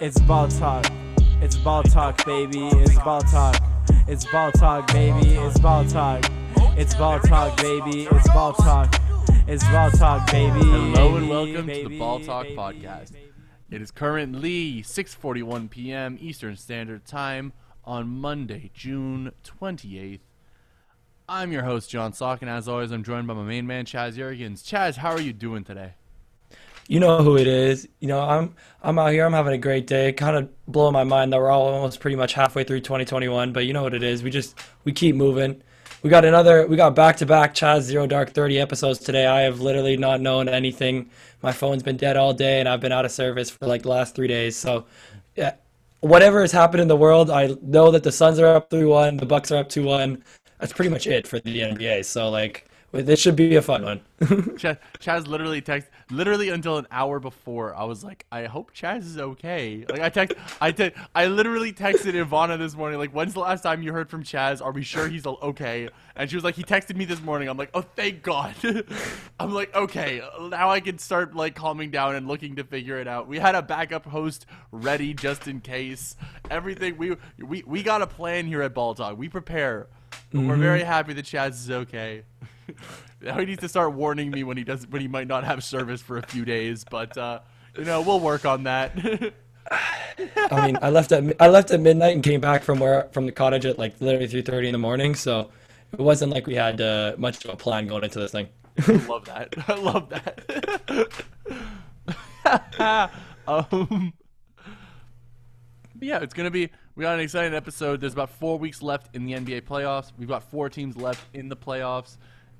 It's ball talk. It's ball talk, baby. It's ball talk. It's ball talk, baby. It's ball talk. It's ball talk, baby. It's ball talk. It's ball talk, baby. Hello and welcome to the Ball Talk podcast. It is currently 6:41 p.m. Eastern Standard Time on Monday, June 28th. I'm your host John Sock, and as always, I'm joined by my main man Chaz Jurgens. Chaz, how are you doing today? You know who it is. You know, I'm I'm out here. I'm having a great day. Kind of blowing my mind that we're all almost pretty much halfway through 2021. But you know what it is. We just we keep moving. We got another. We got back to back Chaz Zero Dark 30 episodes today. I have literally not known anything. My phone's been dead all day, and I've been out of service for like the last three days. So, yeah, whatever has happened in the world, I know that the Suns are up 3-1, the Bucks are up 2-1. That's pretty much it for the NBA. So like, this should be a fun one. Chaz, Chaz literally text literally until an hour before. I was like, I hope Chaz is okay. Like I text, I te- I literally texted Ivana this morning. Like, when's the last time you heard from Chaz? Are we sure he's okay? And she was like, he texted me this morning. I'm like, oh, thank God. I'm like, okay, now I can start like calming down and looking to figure it out. We had a backup host ready just in case. Everything we we we got a plan here at Ball Talk. We prepare. But We're mm-hmm. very happy that Chaz is okay. now he needs to start warning me when he does when he might not have service for a few days, but uh, you know we'll work on that. I mean, I left at I left at midnight and came back from where from the cottage at like literally 3:30 in the morning. So it wasn't like we had uh, much of a plan going into this thing. I love that. I love that. um, yeah, it's gonna be. We got an exciting episode. There's about four weeks left in the NBA playoffs. We've got four teams left in the playoffs.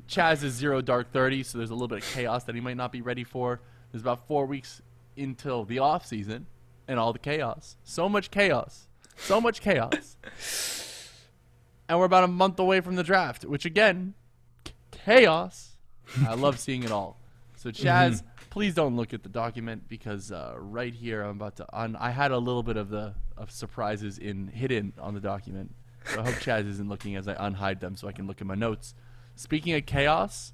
Chaz is zero dark thirty, so there's a little bit of chaos that he might not be ready for. There's about four weeks until the off season and all the chaos. So much chaos. So much chaos. and we're about a month away from the draft, which again, chaos. I love seeing it all. So Chaz, please don't look at the document because uh, right here I'm about to. Un- I had a little bit of the of surprises in hidden on the document. So I hope Chaz isn't looking as I unhide them so I can look at my notes. Speaking of chaos,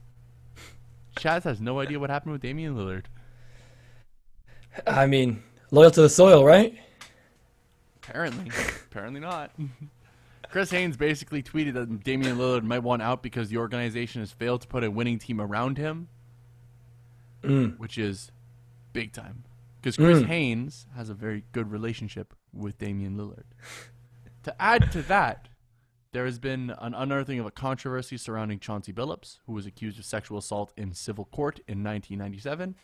Chaz has no idea what happened with Damian Lillard. I mean, loyal to the soil, right? Apparently, apparently not. Chris Haynes basically tweeted that Damian Lillard might want out because the organization has failed to put a winning team around him, mm. which is big time. Because Chris mm. Haynes has a very good relationship with Damian Lillard. to add to that, there has been an unearthing of a controversy surrounding Chauncey Billups, who was accused of sexual assault in civil court in 1997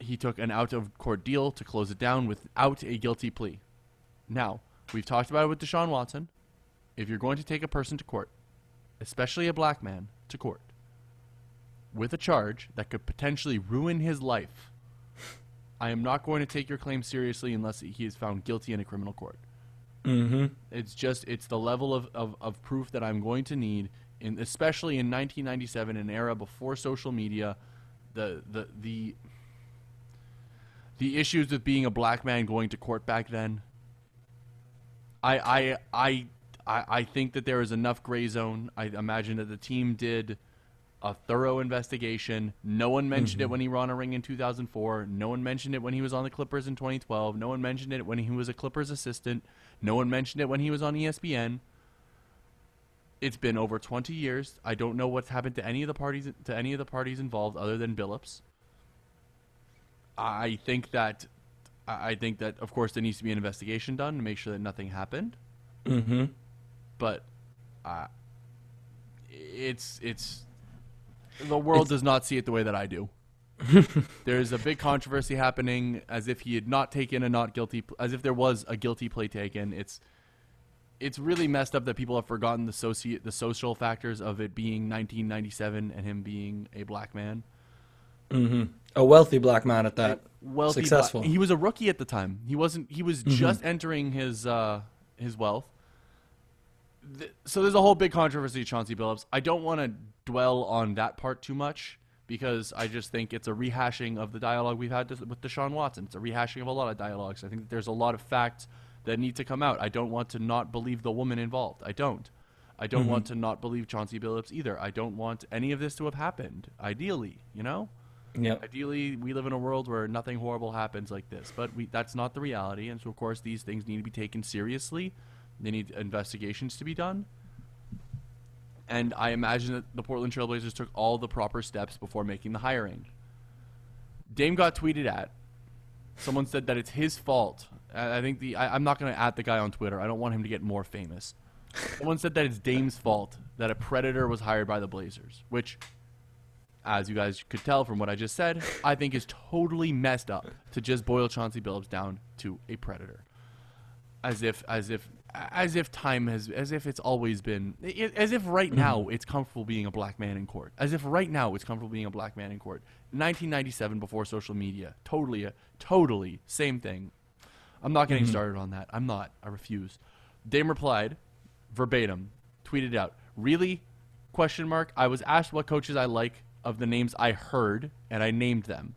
he took an out of court deal to close it down without a guilty plea. Now, we've talked about it with Deshaun Watson. If you're going to take a person to court, especially a black man, to court, with a charge that could potentially ruin his life, I am not going to take your claim seriously unless he is found guilty in a criminal court. Mm-hmm. It's just it's the level of, of, of proof that I'm going to need in especially in 1997, an era before social media, the the the the issues with being a black man going to court back then. I I I I, I think that there is enough gray zone. I imagine that the team did a thorough investigation. No one mentioned it when he ran a ring in 2004. No one mentioned it when he was on the Clippers in 2012. No one mentioned it when he was a Clippers assistant. No one mentioned it when he was on ESPN. It's been over 20 years. I don't know what's happened to any of the parties to any of the parties involved other than Billups. I think that I think that of course there needs to be an investigation done to make sure that nothing happened. Mm-hmm. But uh, it's it's the world does not see it the way that I do. There's a big controversy happening as if he had not taken a not guilty as if there was a guilty plea taken. It's it's really messed up that people have forgotten the soci- the social factors of it being 1997 and him being a black man. Mm-hmm. A wealthy black man at that. wealthy Successful. black- he was a rookie at the time. He wasn't. He was just entering his uh, his wealth. Th- so there's a whole big controversy, Chauncey Billups. I don't want to dwell on that part too much because I just think it's a rehashing of the dialogue we've had with Deshaun Watson. It's a rehashing of a lot of dialogues. I think that there's a lot of facts that need to come out. I don't want to not believe the woman involved. I don't. I don't want mm-hmm. to not believe Chauncey Billups either. I don't want any of this to have happened. Ideally, you know. Yep. Ideally, we live in a world where nothing horrible happens like this, but we, that's not the reality. And so, of course, these things need to be taken seriously. They need investigations to be done. And I imagine that the Portland Trailblazers took all the proper steps before making the hiring. Dame got tweeted at. Someone said that it's his fault. I think the I, I'm not going to at the guy on Twitter. I don't want him to get more famous. Someone said that it's Dame's fault that a predator was hired by the Blazers, which as you guys could tell from what I just said, I think is totally messed up to just boil Chauncey Billups down to a predator, as if as if as if time has as if it's always been as if right now mm-hmm. it's comfortable being a black man in court, as if right now it's comfortable being a black man in court. 1997 before social media, totally a totally same thing. I'm not getting mm-hmm. started on that. I'm not. I refuse. Dame replied, verbatim, tweeted out, "Really? Question mark. I was asked what coaches I like of the names I heard, and I named them.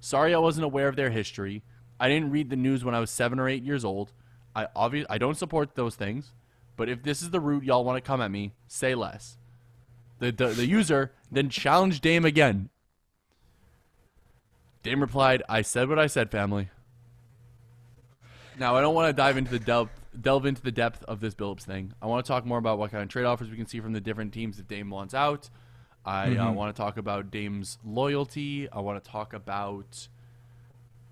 Sorry, I wasn't aware of their history. I didn't read the news when I was seven or eight years old. I obvious I don't support those things, but if this is the route y'all want to come at me, say less." The, the the user then challenged Dame again. Dame replied, "I said what I said, family." Now, I don't want to dive into the delve, delve into the depth of this Billups thing. I want to talk more about what kind of trade offers we can see from the different teams that Dame wants out. I uh, want to talk about Dame's loyalty. I want to talk about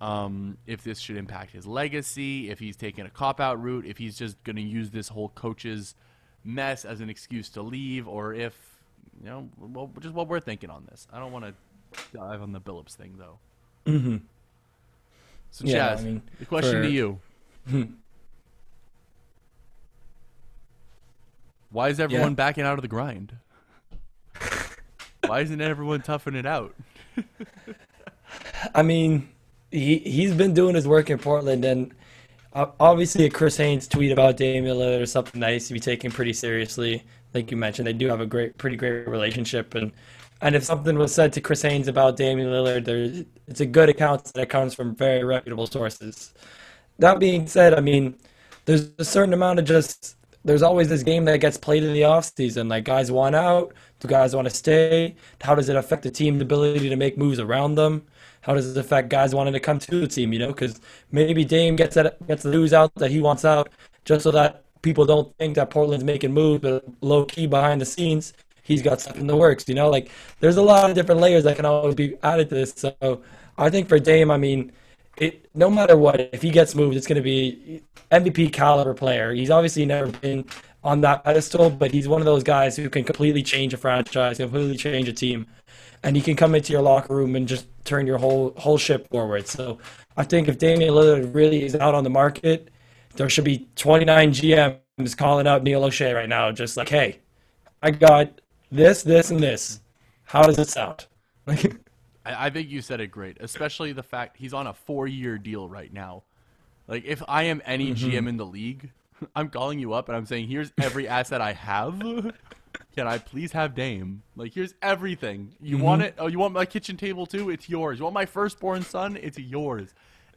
um, if this should impact his legacy, if he's taking a cop out route, if he's just going to use this whole coach's mess as an excuse to leave, or if, you know, well, just what we're thinking on this. I don't want to dive on the Billups thing, though. Mm-hmm. So, Yeah, Chaz, I mean, the question for- to you. Why is everyone Yeah. backing out of the grind? Why isn't everyone toughing it out? I mean, he he's been doing his work in Portland, and uh, obviously a Chris Haynes tweet about Damian Lillard is something that needs to be taken pretty seriously. Like you mentioned, they do have a great, pretty great relationship, and and if something was said to Chris Haynes about Damian Lillard, it's a good account that comes from very reputable sources. That being said, I mean, there's a certain amount of just there's always this game that gets played in the off season. Like guys want out, do guys want to stay? How does it affect the team's ability to make moves around them? How does it affect guys wanting to come to the team? You know, because maybe Dame gets that gets the news out that he wants out, just so that people don't think that Portland's making moves, but low key behind the scenes, he's got stuff in the works. You know, like there's a lot of different layers that can always be added to this. So I think for Dame, I mean, it no matter what, if he gets moved, it's going to be MVP caliber player. He's obviously never been on that pedestal, but he's one of those guys who can completely change a franchise, completely change a team, and he can come into your locker room and just turn your whole whole ship forward. So I think if Damian Lillard really is out on the market, there should be 29 GMs calling up Neil Olshey right now, just like, hey, I got this, this, and this. How does it sound? Like, I, I think you said it great, especially the fact he's on a four-year deal right now. Like, if I am any mm-hmm. GM in the league, I'm calling you up and I'm saying, "Here's every asset I have. Can I please have Dame? Like, here's everything. You mm-hmm. want it? Oh, you want my kitchen table too? It's yours. You want my firstborn son? It's yours.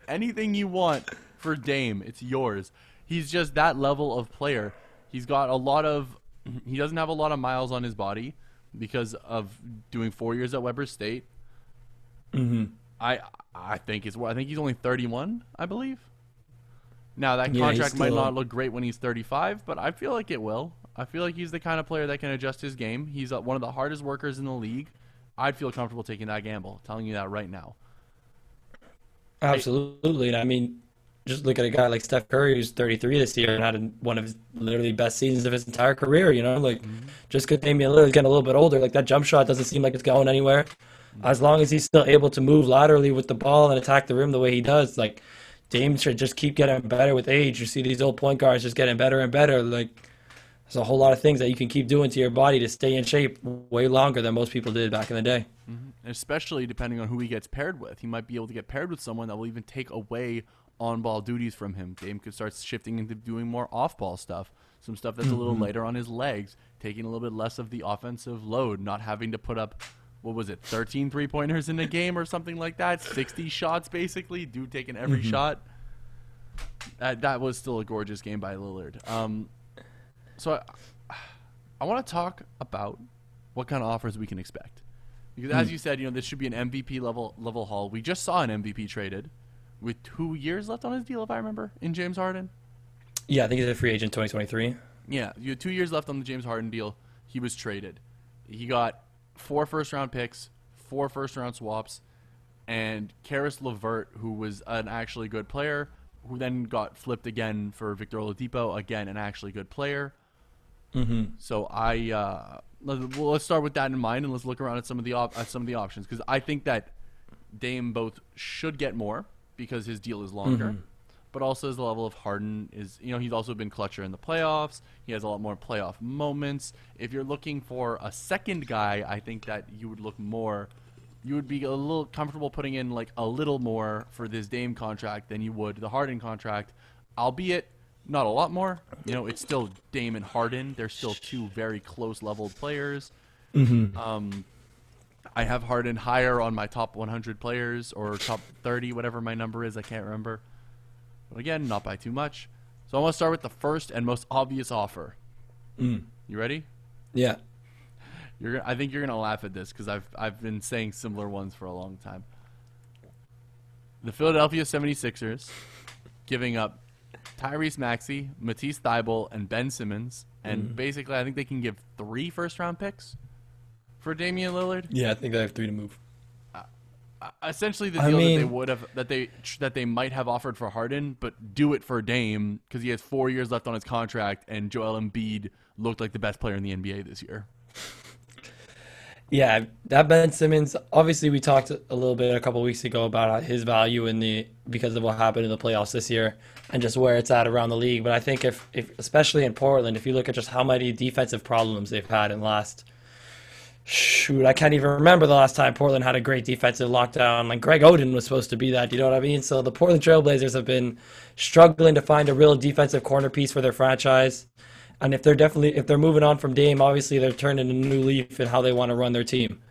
Anything you want for Dame, it's yours. He's just that level of player. He's got a lot of. He doesn't have a lot of miles on his body because of doing four years at Weber State. Mm-hmm. I I think is I think he's only 31, I believe. Now that Yeah, contract might not look great when he's 35, but I feel like it will. I feel like he's the kind of player that can adjust his game. He's uh, one of the hardest workers in the league. I'd feel comfortable taking that gamble. Telling you that right now. Absolutely. And I mean, just look at a guy like Steph Curry, who's 33 this year and had one of his literally best seasons of his entire career. You know, like just because Damian Lillard's getting a little bit older, like that jump shot doesn't seem like it's going anywhere. As long as he's still able to move laterally with the ball and attack the rim the way he does, like Dame should just keep getting better with age. You see these old point guards just getting better and better. Like there's a whole lot of things that you can keep doing to your body to stay in shape way longer than most people did back in the day. Mm-hmm. especially depending on who he gets paired with. He might be able to get paired with someone that will even take away on-ball duties from him. Dame could start shifting into doing more off-ball stuff, some stuff that's a little mm-hmm. lighter on his legs, taking a little bit less of the offensive load, not having to put up what was it, 13 three-pointers in a game or something like that, 60 shots basically, dude taking every mm-hmm. shot. That that was still a gorgeous game by Lillard. Um, so I, I want to talk about what kind of offers we can expect Because as hmm. you said, you know this should be an MVP level level haul. We just saw an MVP traded, with two years left on his deal, if I remember, in James Harden. Yeah, I think he's a free agent 2023. Yeah, you had two years left on the James Harden deal. He was traded. He got four first round picks, four first round swaps, and Caris LeVert, who was an actually good player, who then got flipped again for Victor Oladipo, again an actually good player. Mm-hmm. So I uh, let- well, let's start with that in mind, and let's look around at some of the op- at some of the options because I think that Dame both should get more because his deal is longer, but also his level of Harden is you know he's also been clutcher in the playoffs. He has a lot more playoff moments. If you're looking for a second guy, I think that you would look more. You would be a little comfortable putting in like a little more for this Dame contract than you would the Harden contract, albeit not a lot more. You know, it's still Dame and Harden. They're still two very close leveled players. Um, I have Harden higher on my top 100 players or top 30, whatever my number is. I can't remember. But again, not by too much. So I'm gonna start with the first and most obvious offer. You ready? Yeah. You're. I think you're gonna laugh at this because I've I've been saying similar ones for a long time. The Philadelphia 76ers giving up Tyrese Maxey, Matisse Thybulle, and Ben Simmons, and basically I think they can give three first round picks for Damian Lillard. Yeah, I think they have three to move. Uh, essentially the I deal that they would have that they that they might have offered for Harden, but do it for Dame because he has four years left on his contract, and Joel Embiid looked like the best player in the NBA this year. Yeah, that Ben Simmons. Obviously, we talked a little bit a couple weeks ago about uh, his value in the because of what happened in the playoffs this year and just where it's at around the league. But I think if, if especially in Portland, if you look at just how many defensive problems they've had in last shoot, I can't even remember the last time Portland had a great defensive lockdown. Like Greg Oden was supposed to be that. You know what I mean? So the Portland Trailblazers have been struggling to find a real defensive corner piece for their franchise. And if they're definitely if they're moving on from Dame, obviously they're turning a new leaf in how they want to run their team.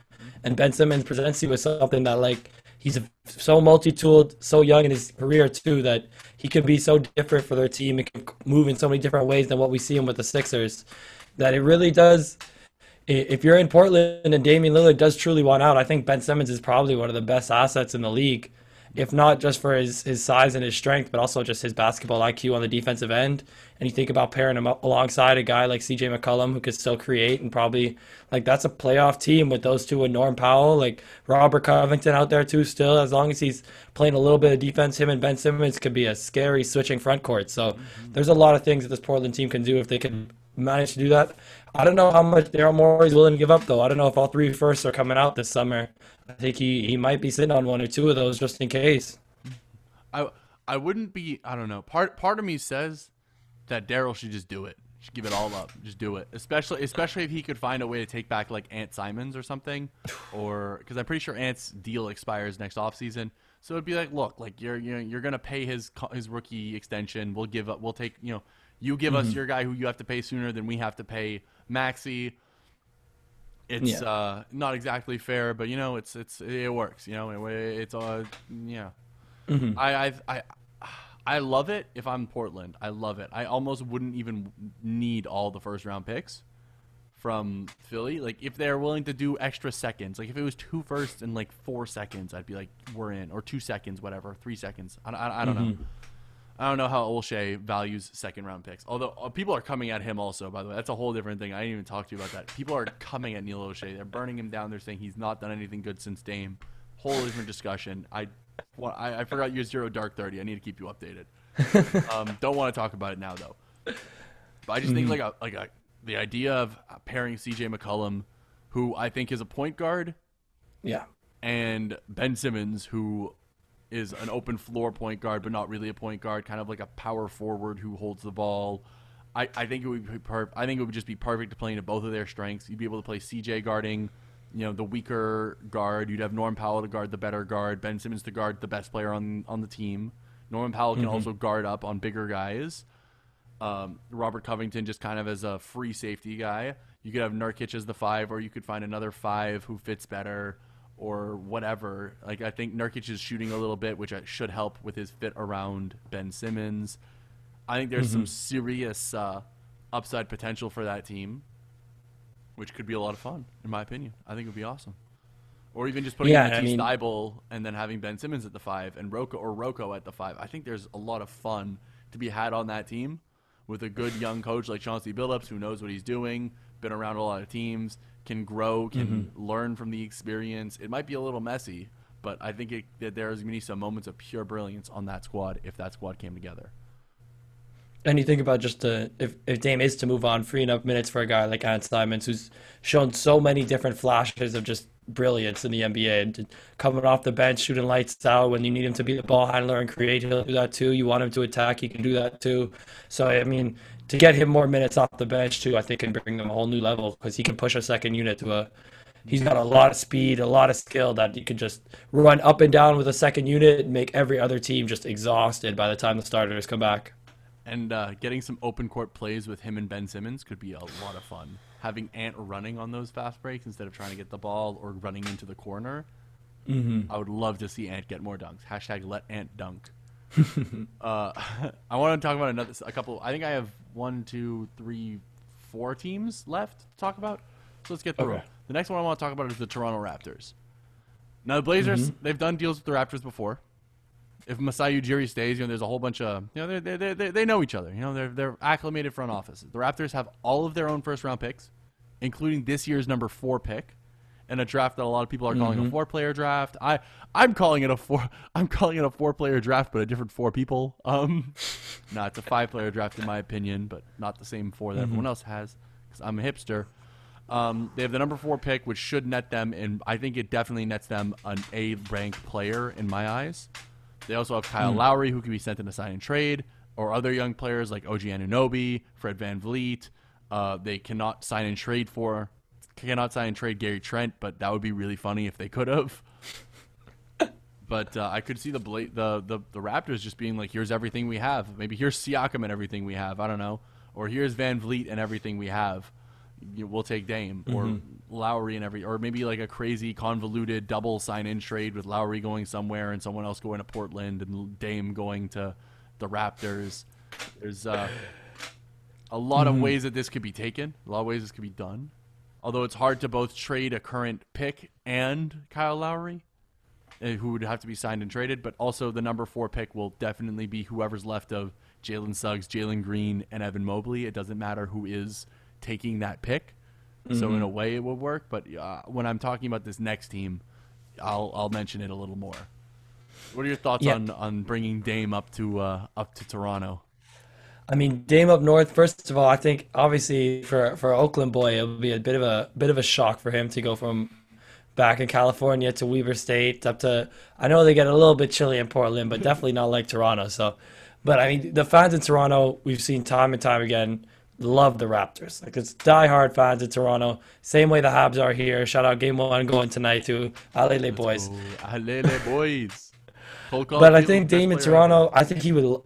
And Ben Simmons presents you with something that like he's so multi-tooled, so young in his career too that he could be so different for their team. It can move in so many different ways than what we see him with the Sixers. That it really does. If you're in Portland and Damian Lillard does truly want out, I think Ben Simmons is probably one of the best assets in the league, if not just for his, his size and his strength, but also just his basketball IQ on the defensive end. And you think about pairing him up alongside a guy like CJ McCollum who could still create and probably like that's a playoff team with those two and Norm Powell, like Robert Covington out there too still. As long as he's playing a little bit of defense, him and Ben Simmons could be a scary switching front court. So mm-hmm. there's a lot of things that this Portland team can do if they can manage to do that. I don't know how much Daryl Morey is willing to give up though. I don't know if all three firsts are coming out this summer. I think he, he might be sitting on one or two of those just in case. I I wouldn't be. I don't know. Part part of me says that Daryl should just do it. Should give it all up. Just do it. Especially especially if he could find a way to take back like Ant Simons or something, or because I'm pretty sure Ant's deal expires next offseason. So it'd be like, look, like you're you're, you're gonna pay his his rookie extension. We'll give up. We'll take you know. You give us your guy who you have to pay sooner than we have to pay Maxey. It's Yeah. uh, not exactly fair, but you know, it's it's it works. You know, it, it's uh, yeah. I I've, I I love it if I'm Portland. I love it. I almost wouldn't even need all the first round picks from Philly. Like if they're willing to do extra seconds, like if it was two firsts and like four seconds, I'd be like, we're in, or two seconds, whatever, three seconds. I, I, I don't know. I don't know how Olshey values second round picks. Although uh, people are coming at him also, by the way. That's a whole different thing. I didn't even talk to you about that. People are coming at Neil Olshey. They're burning him down. They're saying he's not done anything good since Dame. Whole different discussion. I, wa- I, I forgot you're zero dark thirty. I need to keep you updated. um, don't want to talk about it now though. But I just think like a like a the idea of pairing C.J. McCollum, who I think is a point guard, Yeah. and Ben Simmons, who is an open floor point guard, but not really a point guard, kind of like a power forward who holds the ball. I, I think it would be per- I think it would just be perfect to play into both of their strengths. You'd be able to play CJ guarding, you know, the weaker guard. You'd have Norm Powell to guard the better guard, Ben Simmons to guard the best player on on the team. Norman Powell can also guard up on bigger guys. Um, Robert Covington just kind of as a free safety guy. You could have Nurkic as the five, or you could find another five who fits better, or whatever. Like I think Nurkic is shooting a little bit, which uh, should help with his fit around Ben Simmons. I think there's some serious uh, upside potential for that team, which could be a lot of fun, in my opinion. I think it would be awesome. Or even just putting Yeah, Matisse mean- Thybulle and then having Ben Simmons at the five and Rocco or Rocco at the five. I think there's a lot of fun to be had on that team with a good young coach like Chauncey Billups who knows what he's doing, been around a lot of teams, can grow, can Mm-hmm. learn from the experience. It might be a little messy, but I think it, that there's going to be some moments of pure brilliance on that squad if that squad came together. And you think about just uh if if Dame is to move on, freeing up minutes for a guy like Ant Simons, who's shown so many different flashes of just brilliance in the NBA, and coming off the bench, shooting lights out when you need him to be the ball handler and create, he'll do that too. You want him to attack, he can do that too. So I mean, to get him more minutes off the bench too, I think can bring him a whole new level because he can push a second unit to a. He's got a lot of speed, a lot of skill that you can just run up and down with a second unit and make every other team just exhausted by the time the starters come back. And uh, getting some open court plays with him and Ben Simmons could be a lot of fun. Having Ant running on those fast breaks instead of trying to get the ball or running into the corner. Mm-hmm. I would love to see Ant get more dunks. Hashtag let Ant dunk. uh, I want to talk about another a couple. I think I have one, two, three, four teams left to talk about. So let's get through. Okay. them. The next one I want to talk about is the Toronto Raptors. Now the Blazers, mm-hmm. they've done deals with the Raptors before if Masai Ujiri stays, you know, there's a whole bunch of, you know, they they they they know each other. You know, they're they're acclimated front offices. The Raptors have all of their own first round picks, including this year's number four pick, and a draft that a lot of people are calling a four player draft. I I'm calling it a four I'm calling it a four player draft, but a different four people. Um, no, it's a five player draft in my opinion, but not the same four that everyone else has because I'm a hipster. Um, they have the number four pick, which should net them, and I think it definitely nets them an A ranked player in my eyes. They also have Kyle Lowry, who can be sent in a sign and trade, or other young players like OG Anunoby, Fred VanVleet. Uh, they cannot sign and trade for, cannot sign and trade Gary Trent, but that would be really funny if they could have. but uh, I could see the, Bla- the the the Raptors just being like, "Here's everything we have. Maybe here's Siakam and everything we have. I don't know, or here's VanVleet and everything we have. You- We'll take Dame or Lowry and every, or maybe like a crazy convoluted double sign-in trade with Lowry going somewhere and someone else going to Portland and Dame going to the Raptors. There's uh, a lot of ways that this could be taken. A lot of ways this could be done. Although it's hard to both trade a current pick and Kyle Lowry, uh, who would have to be signed and traded. But also the number four pick will definitely be whoever's left of Jalen Suggs, Jalen Green, and Evan Mobley. It doesn't matter who is taking that pick. So in a way, it would work. But uh, when I'm talking about this next team, I'll I'll mention it a little more. What are your thoughts Yeah. on, on bringing Dame up to uh, up to Toronto? I mean, Dame up north. First of all, I think obviously for for Oakland boy, it'll be a bit of a bit of a shock for him to go from back in California to Weber State up to. I know they get a little bit chilly in Portland, but definitely not like Toronto. So, but I mean, the fans in Toronto, we've seen time and time again, love the Raptors. Like it's diehard fans in Toronto. Same way the Habs are here. Shout out Game One going tonight to Alele boys. Alele boys. But I think Dame in. Toronto, I think he would.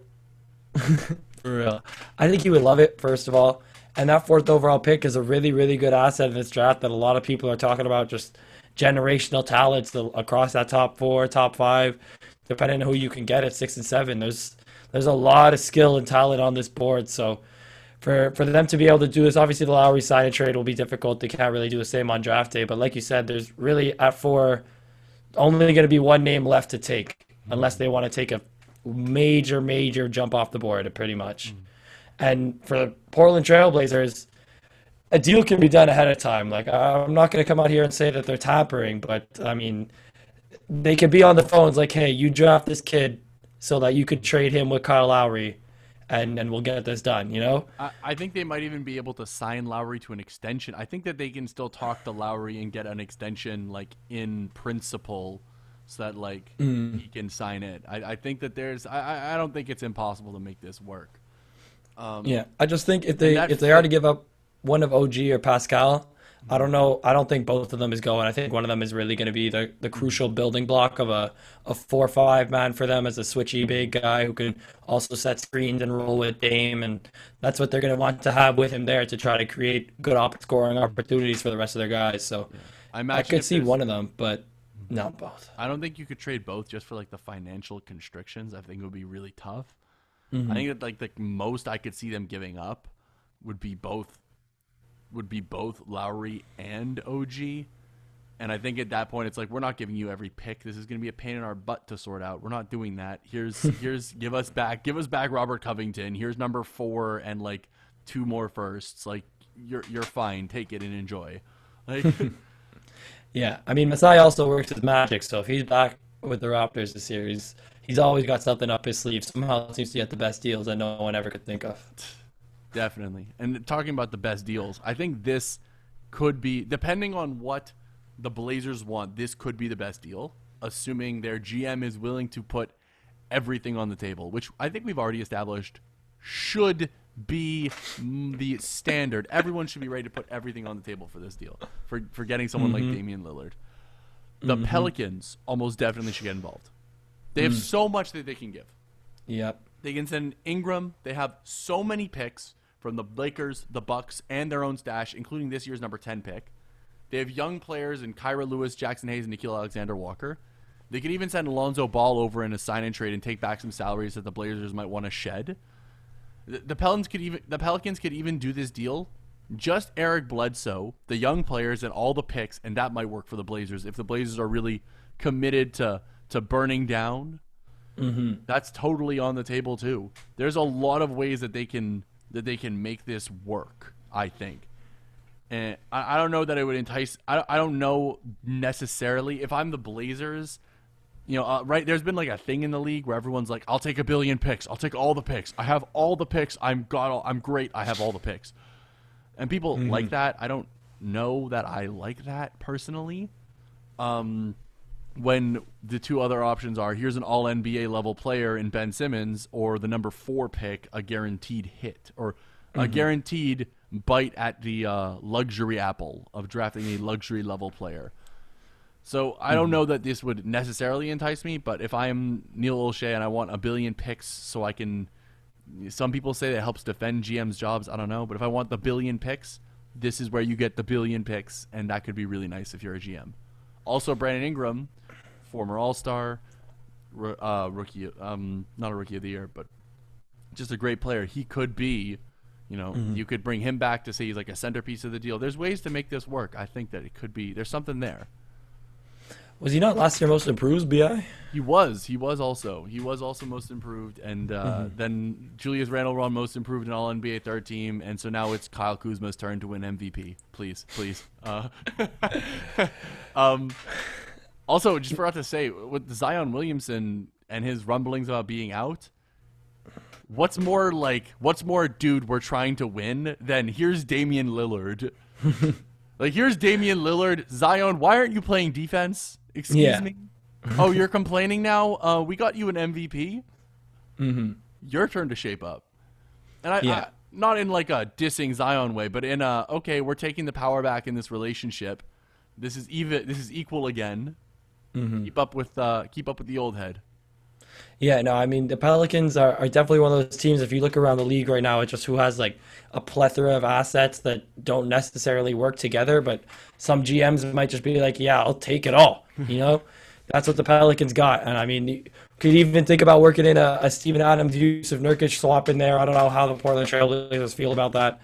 For real. I think he would love it, first of all. And that fourth overall pick is a really, really good asset in this draft that a lot of people are talking about just generational talents across that top four, top five, depending on who you can get at six and seven. There's there's a lot of skill and talent on this board. So for for them to be able to do this, obviously the Lowry sign and trade will be difficult. They can't really do the same on draft day. But like you said, there's really at four only going to be one name left to take unless they want to take a major, major jump off the board, pretty much. And for the Portland Trailblazers, a deal can be done ahead of time. Like I'm not going to come out here and say that they're tampering, but I mean, they could be on the phones like, "Hey, you draft this kid so that you could trade him with Kyle Lowry, and and we'll get this done." You know? I, I think they might even be able to sign Lowry to an extension. I think that they can still talk to Lowry and get an extension, like in principle, so that like Mm. he can sign it. I, I think that there's. I- I don't think it's impossible to make this work. Um, Yeah, I just think if they if they are to give up one of OG or Pascal, I don't know. I don't think both of them is going. I think one of them is really going to be the, the crucial building block of a, a four five man for them as a switchy big guy who can also set screens and roll with Dame, and that's what they're going to want to have with him there to try to create good op- scoring opportunities for the rest of their guys. So I I could see one of them, but not both. I don't think you could trade both just for like the financial constrictions. I think it would be really tough. Mm-hmm. I think that like the most I could see them giving up would be both would be both Lowry and OG And I think at that point, it's like we're not giving you every pick. This is going to be a pain in our butt to sort out. We're not doing that. Here's here's give us back, give us back Robert Covington. Here's number four and like two more firsts. Like you're you're fine. Take it and enjoy. Like Yeah, I mean Masai also works with Magic, so if he's back with the Raptors this series, he's always got something up his sleeve. Somehow seems to get the best deals that no one ever could think of. Definitely. And talking about the best deals, I think this could be, depending on what the Blazers want, this could be the best deal, assuming their GM is willing to put everything on the table, which I think we've already established should be mm, the standard. Everyone should be ready to put everything on the table for this deal, for, for getting someone like Damian Lillard. The Pelicans almost definitely should get involved. They have so much that they can give. Yep. They can send Ingram. They have so many picks from the Lakers, the Bucks, and their own stash, including this year's number 10 pick. They have young players in Kira Lewis, Jaxson Hayes, and Nickeil Alexander Walker. They could even send Alonzo Ball over in a sign and trade and take back some salaries that the Blazers might want to shed. The, the Pelicans could even the Pelicans could even do this deal. Just Eric Bledsoe, the young players, and all the picks, and that might work for the Blazers if the Blazers are really committed to to burning down mm-hmm. that's totally on the table too. There's a lot of ways that they can that they can make this work. I think, and I, I don't know that it would entice. I I don't know necessarily if I'm the Blazers. You know, uh, right? There's been like a thing in the league where everyone's like, "I'll take a billion picks. I'll take all the picks. I have all the picks. I'm got. All, I'm great. I have all the picks." And people like that. I don't know that I like that personally. Um, when the two other options are here's an all NBA level player in Ben Simmons or the number four pick, a guaranteed hit or a guaranteed bite at the uh, luxury apple of drafting a luxury level player. So I don't know that this would necessarily entice me, but if I am Neil Olshey and I want a billion picks so I can, some people say that helps defend GM's jobs. I don't know, but if I want the billion picks, this is where you get the billion picks, and that could be really nice if you're a GM. Also, Brandon Ingram, former All Star, uh, rookie, um, not a rookie of the year, but just a great player. He could be, you know, you could bring him back to say he's like a centerpiece of the deal. There's ways to make this work. I think that it could be. There's something there. Was he not last year most improved, Bi? He was. He was also. He was also most improved, and uh, then Julius Randle won most improved in All NBA third team, and so now it's Kyle Kuzma's turn to win MVP. Please, please. Uh, um, also, just forgot to say with Zion Williamson and his rumblings about being out. What's more like? What's more, dude? We're trying to win. Then here's Damian Lillard. like here's Damian Lillard. Zion, why aren't you playing defense? Excuse Yeah. me. oh, you're complaining now? Uh, we got you an MVP. Mm-hmm. Your turn to shape up. And I, Yeah. I, not in like a dissing Zion way, but in a okay, we're taking the power back in this relationship. This is even. This is equal again. Keep up with uh, keep up with the old head. Yeah, no, I mean the Pelicans are, are definitely one of those teams. If you look around the league right now, it's just who has like a plethora of assets that don't necessarily work together. But some GMs might just be like, "Yeah, I'll take it all." You know, that's what the Pelicans got. And I mean, you could even think about working in a, a Steven Adams, Jusuf Nurkic swap in there. I don't know how the Portland Trailblazers feel about that.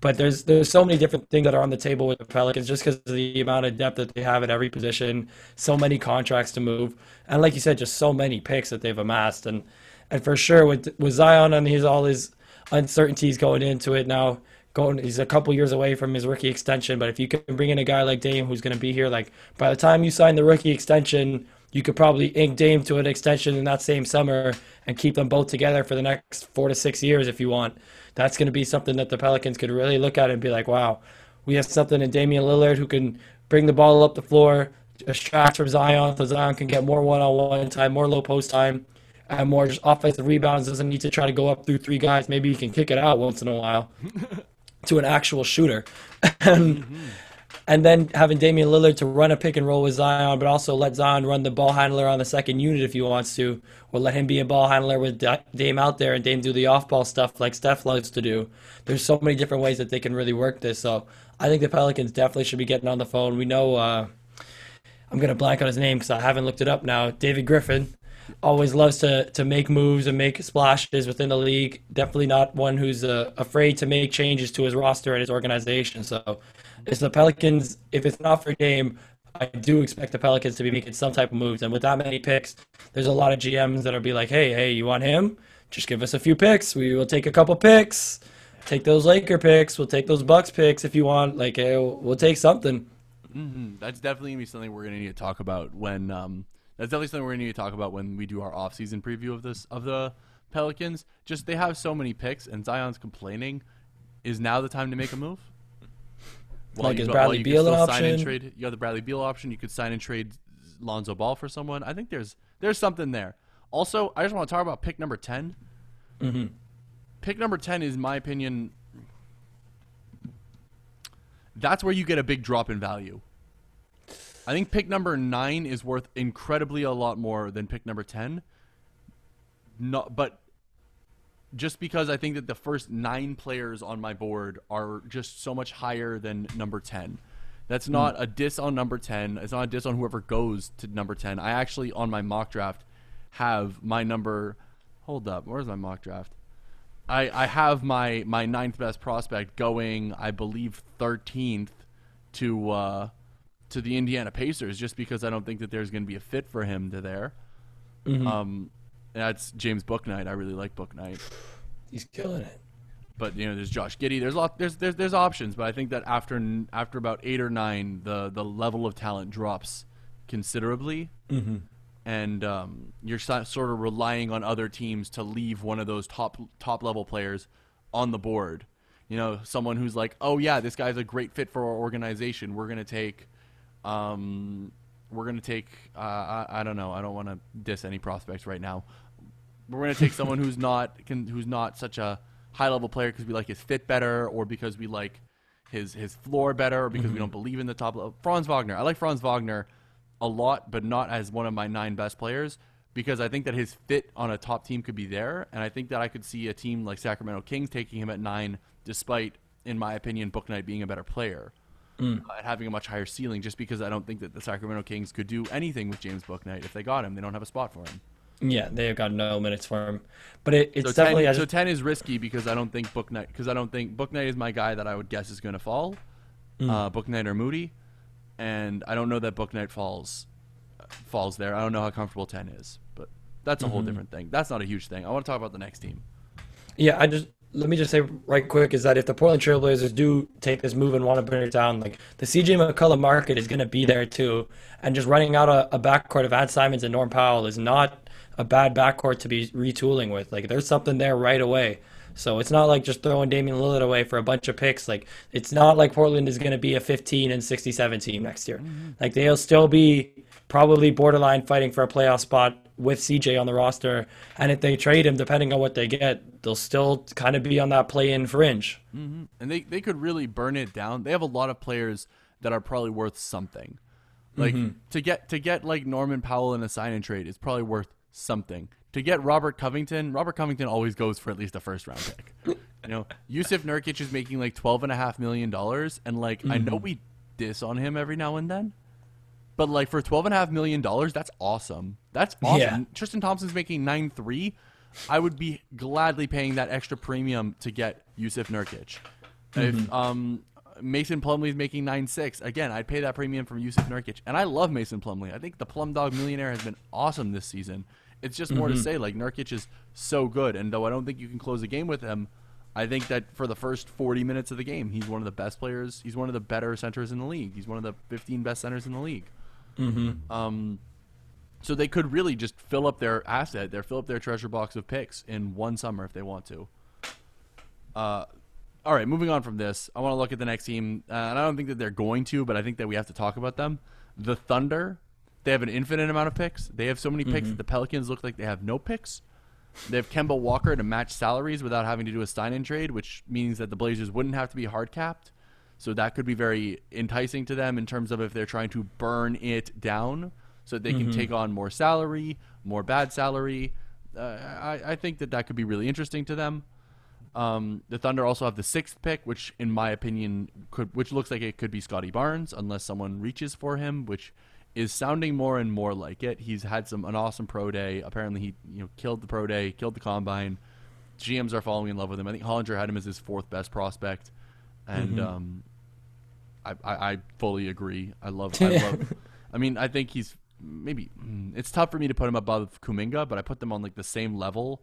But there's there's so many different things that are on the table with the Pelicans just because of the amount of depth that they have at every position, so many contracts to move, and like you said, just so many picks that they've amassed, and and for sure with with Zion and his all his uncertainties going into it now, going he's a couple years away from his rookie extension, but if you can bring in a guy like Dame who's going to be here, like by the time you sign the rookie extension, you could probably ink Dame to an extension in that same summer and keep them both together for the next four to six years if you want. That's going to be something that the Pelicans could really look at and be like, wow, we have something in Damian Lillard who can bring the ball up the floor, distract from Zion, so Zion can get more one-on-one time, more low post time, and more just offensive rebounds. Doesn't need to try to go up through three guys. Maybe he can kick it out once in a while to an actual shooter. and, and then having Damian Lillard to run a pick and roll with Zion, but also let Zion run the ball handler on the second unit if he wants to, or let him be a ball handler with Da- Dame out there and Dame do the off ball stuff like Steph loves to do. There's so many different ways that they can really work this. So I think the Pelicans definitely should be getting on the phone. We know, uh, I'm going to blank on his name because I haven't looked it up now. David Griffin always loves to to make moves and make splashes within the league. Definitely not one who's uh, afraid to make changes to his roster and his organization. So, it's the Pelicans. If it's not for game, I do expect the Pelicans to be making some type of moves. And with that many picks, there's a lot of GMs that'll be like, hey, hey, you want him? Just give us a few picks. We will take a couple picks. Take those Laker picks. We'll take those Bucks picks if you want. Like, hey, we'll take something. Mm-hmm. That's definitely gonna be something we're gonna need to talk about when. Um, that's definitely something we're gonna need to talk about when we do our off-season preview of this of the Pelicans. Just they have so many picks, and Zion's complaining. Is now the time to make a move? While Like, you is Bradley Beal an still sign and option? trade, you have the Bradley Beal option. You could sign and trade Lonzo Ball for someone. I think there's there's something there. Also, I just want to talk about pick number 10 Mm-hmm. Pick number ten is, my opinion, that's where you get a big drop in value. I think pick number nine is worth incredibly a lot more than pick number ten. No, but just because I think that the first nine players on my board are just so much higher than number ten. That's not a diss on number ten. It's not a diss on whoever goes to number ten. I actually on my mock draft have my number. Hold up, where's my mock draft? I, I have my, my ninth best prospect going, I believe, thirteenth to uh, to the Indiana Pacers, just because I don't think that there's going to be a fit for him to there. Um, that's James Bouknight. I really like Bouknight, He's killing it. but you know, there's Josh Giddey. There's a lot. There's there's there's options, but I think that after after about eight or nine, the the level of talent drops considerably and um, you're sort of relying on other teams to leave one of those top top level players on the board. You know, someone who's like, oh yeah, this guy's a great fit for our organization. We're gonna take, um, we're gonna take. Uh, I, I don't know. I don't want to diss any prospects right now. We're gonna take someone who's not can, who's not such a high level player because we like his fit better, or because we like his his floor better, or because we don't believe in the top level. Franz Wagner. I like Franz Wagner a lot, but not as one of my nine best players because I think that his fit on a top team could be there, and I think that I could see a team like Sacramento Kings taking him at nine, despite, in my opinion, Bouknight being a better player uh, and having a much higher ceiling. Just because I don't think that the Sacramento Kings could do anything with James Bouknight if they got him, they don't have a spot for him. Yeah, they've got no minutes for him. But it, it's So definitely. 10, I so 10 is risky because I don't think Bouknight because I don't think Bouknight is my guy that I would guess is going to fall. Mm. Uh, Bouknight or Moody, and I don't know that Bouknight falls uh, falls there. I don't know how comfortable 10 is, but that's a whole Mm-hmm. different thing. That's not a huge thing. I want to talk about the next team. Yeah, I just let me just say right quick is that if the Portland Trailblazers do take this move and want to bring it down, like the CJ McCollum market is going to be there too, and just running out a, a backcourt of Ant Simons and Norm Powell is not a bad backcourt to be retooling with. Like there's something there right away. So it's not like just throwing Damian Lillard away for a bunch of picks. Like it's not like Portland is going to be a 15 and 67 team next year. Mm-hmm. Like they'll still be probably borderline fighting for a playoff spot with CJ on the roster. And if they trade him, depending on what they get, they'll still kind of be on that play-in fringe. Mm-hmm. and they they could really burn it down. They have a lot of players that are probably worth something. Like mm-hmm. to get to get like Norman Powell in a sign and trade is probably worth something. To get Robert Covington, Robert Covington always goes for at least a first round pick. you know, Jusuf Nurkic is making like twelve and a half million dollars, and like I know mm-hmm. we diss on him every now and then. But like for twelve and a half million dollars, that's awesome. That's awesome. Yeah. Tristan Thompson's making nine three. I would be gladly paying that extra premium to get Jusuf Nurkic. If um, Mason Plumlee is making nine six, again, I'd pay that premium from Jusuf Nurkic. And I love Mason Plumlee. I think the Plum Dog Millionaire has been awesome this season. It's just more to say, like Nurkic is so good, and though I don't think you can close a game with him, I think that for the first 40 minutes of the game, he's one of the best players. He's one of the better centers in the league. He's one of the 15 best centers in the league. Um, so they could really just fill up their asset, their fill up their treasure box of picks in one summer if they want to. Uh, all right, moving on from this, I want to look at the next team, uh, and I don't think that they're going to, but I think that we have to talk about them. The Thunder, they have an infinite amount of picks. They have so many picks that the Pelicans look like they have no picks. They have Kemba Walker to match salaries without having to do a and trade, which means that the Blazers wouldn't have to be hard capped. So that could be very enticing to them in terms of if they're trying to burn it down so that they can take on more salary, more bad salary. Uh, I, I think that that could be really interesting to them. Um, the Thunder also have the sixth pick, which, in my opinion, could which looks like it could be Scottie Barnes unless someone reaches for him, which is sounding more and more like it. He's had some an awesome pro day. Apparently, he you know killed the pro day, killed the combine. GMs are falling in love with him. I think Hollinger had him as his fourth best prospect, and um, I, I, I fully agree. I love I love I mean, I think he's maybe mm, it's tough for me to put him above Kuminga, but I put them on like the same level.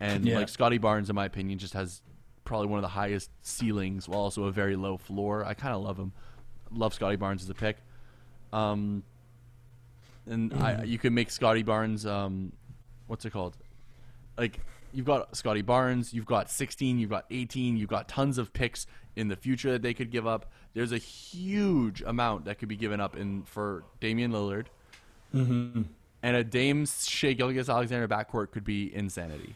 And Yeah. like Scottie Barnes, in my opinion, just has probably one of the highest ceilings while also a very low floor. I kind of love him. Love Scottie Barnes as a pick. Um, and I, you can make Scottie Barnes. Um, what's it called? Like you've got Scottie Barnes, you've got 16, you've got 18, you've got tons of picks in the future that they could give up. There's a huge amount that could be given up in for Damian Lillard, Mm-hmm. and a Dame Shai Gilgeous-Alexander backcourt could be insanity.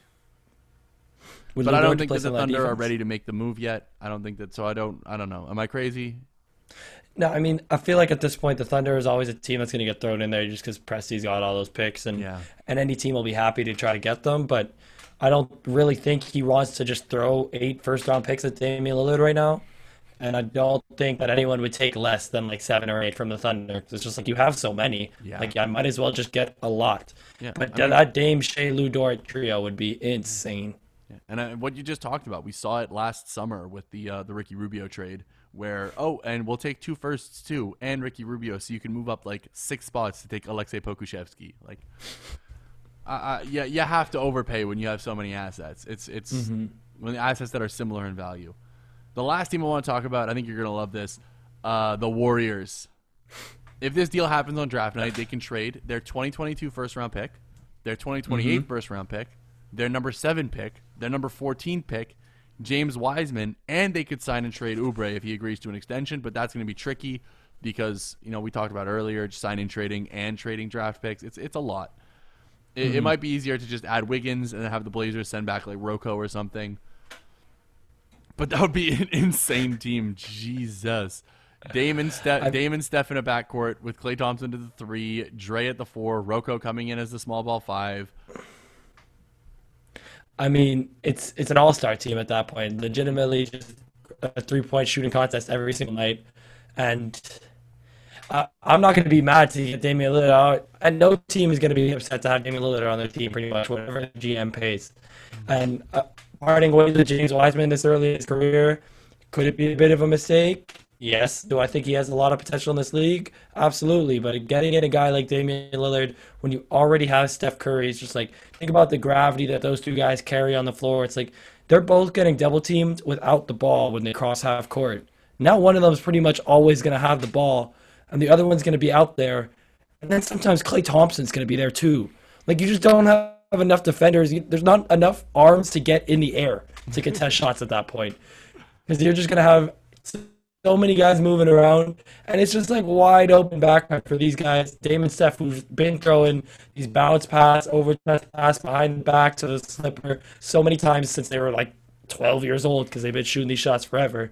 Would But I don't think that the Thunder are ready to make the move yet. I don't think that. So I don't. I don't know. Am I crazy? No, I mean, I feel like at this point, the Thunder is always a team that's going to get thrown in there just because Presti's got all those picks, and Yeah. and any team will be happy to try to get them. But I don't really think he wants to just throw eight first round picks at Damian Lillard right now. And I don't think that anyone would take less than like seven or eight from the Thunder. It's just like you have so many. Yeah. Like I might as well just get a lot. Yeah, But I that mean- that Dame Shai Lu Dort trio would be insane. Yeah. And uh, what you just talked about, we saw it last summer with the uh, the Ricky Rubio trade, where oh, and we'll take two firsts too, and Ricky Rubio, so you can move up like six spots to take Aleksej Pokusevski. Like, uh, uh, yeah, you have to overpay when you have so many assets. It's it's when the assets that are similar in value. The last team I want to talk about, I think you're gonna love this, uh, the Warriors. If this deal happens on draft night, they can trade their 2022 first round pick, their 2028 first round pick, their number seven pick, their number 14 pick, James Wiseman, and they could sign and trade Oubre if he agrees to an extension. But that's going to be tricky because you know we talked about earlier, signing, trading, and trading draft picks. It's it's a lot. It, it mm-hmm. might be easier to just add Wiggins and have the Blazers send back like Rocco or something. But that would be an insane team. Jesus. Damon, Ste- Damon Steph in a backcourt with Klay Thompson to the three, Dre at the four, Rocco coming in as the small ball five. I mean, it's it's an all-star team at that point. Legitimately, just a three-point shooting contest every single night, and I, I'm not going to be mad to get Damian Lillard out. And no team is going to be upset to have Damian Lillard on their team, pretty much whatever GM pays. And uh, parting ways with James Wiseman this early in his career, could it be a bit of a mistake? Yes. Do I think he has a lot of potential in this league? Absolutely. But getting in a guy like Damian Lillard when you already have Steph Curry is just like think about the gravity that those two guys carry on the floor. It's like they're both getting double teamed without the ball when they cross half court. Now one of them is pretty much always going to have the ball, and the other one's going to be out there. And then sometimes Klay Thompson's going to be there too. Like you just don't have enough defenders. There's not enough arms to get in the air to contest shots at that point because you're just going to have so many guys moving around, and it's just like wide open backpack for these guys. Damon Steph, who's been throwing these bounce pass, over pass behind the back to the slipper so many times since they were like 12 years old because they've been shooting these shots forever.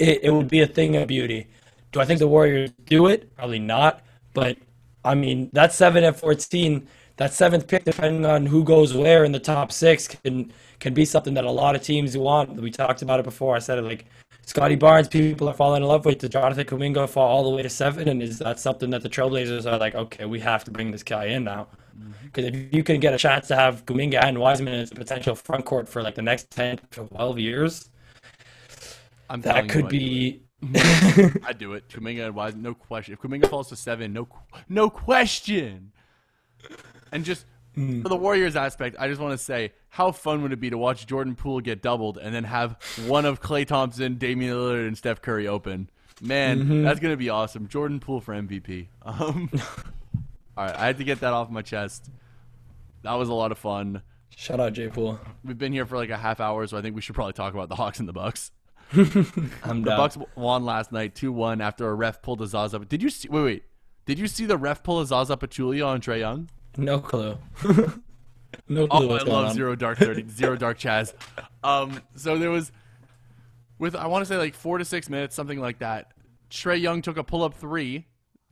It, it would be a thing of beauty. Do I think the Warriors do it? Probably not. But I mean, that seven at 14, that seventh pick, depending on who goes where in the top six, can can be something that a lot of teams want. We talked about it before. I said it like Scottie Barnes, people are falling in love with. Did Jonathan Kuminga fall all the way to seven? And is that something that the Trailblazers are like, okay, we have to bring this guy in now? Because if you can get a chance to have Kuminga and Wiseman as a potential front court for like the next 10 to 12 years, I'm that could be. I'd do it. Kuminga and Wise, no question. If Kuminga falls to seven, no, no question. And just Hmm. for the Warriors aspect, I just want to say, how fun would it be to watch Jordan Poole get doubled and then have one of Klay Thompson, Damian Lillard, and Steph Curry open? Man, Mm-hmm. that's gonna be awesome. Jordan Poole for MVP. Um, all right, I had to get that off my chest. That was a lot of fun. Shout out Jay Poole. We've been here for like a half hour, so I think we should probably talk about the Hawks and the Bucks. I'm The. Bucks won last night, two one, after a ref pulled a Zaza. Did you see? Wait, wait. Did you see the ref pull a Zaza Pachulia on Trae Young? No clue. no clue Oh, I love on. zero dark thirty, zero dark Chaz. Um, so there was, with I want to say like four to six minutes, something like that. Trae Young took a pull up 3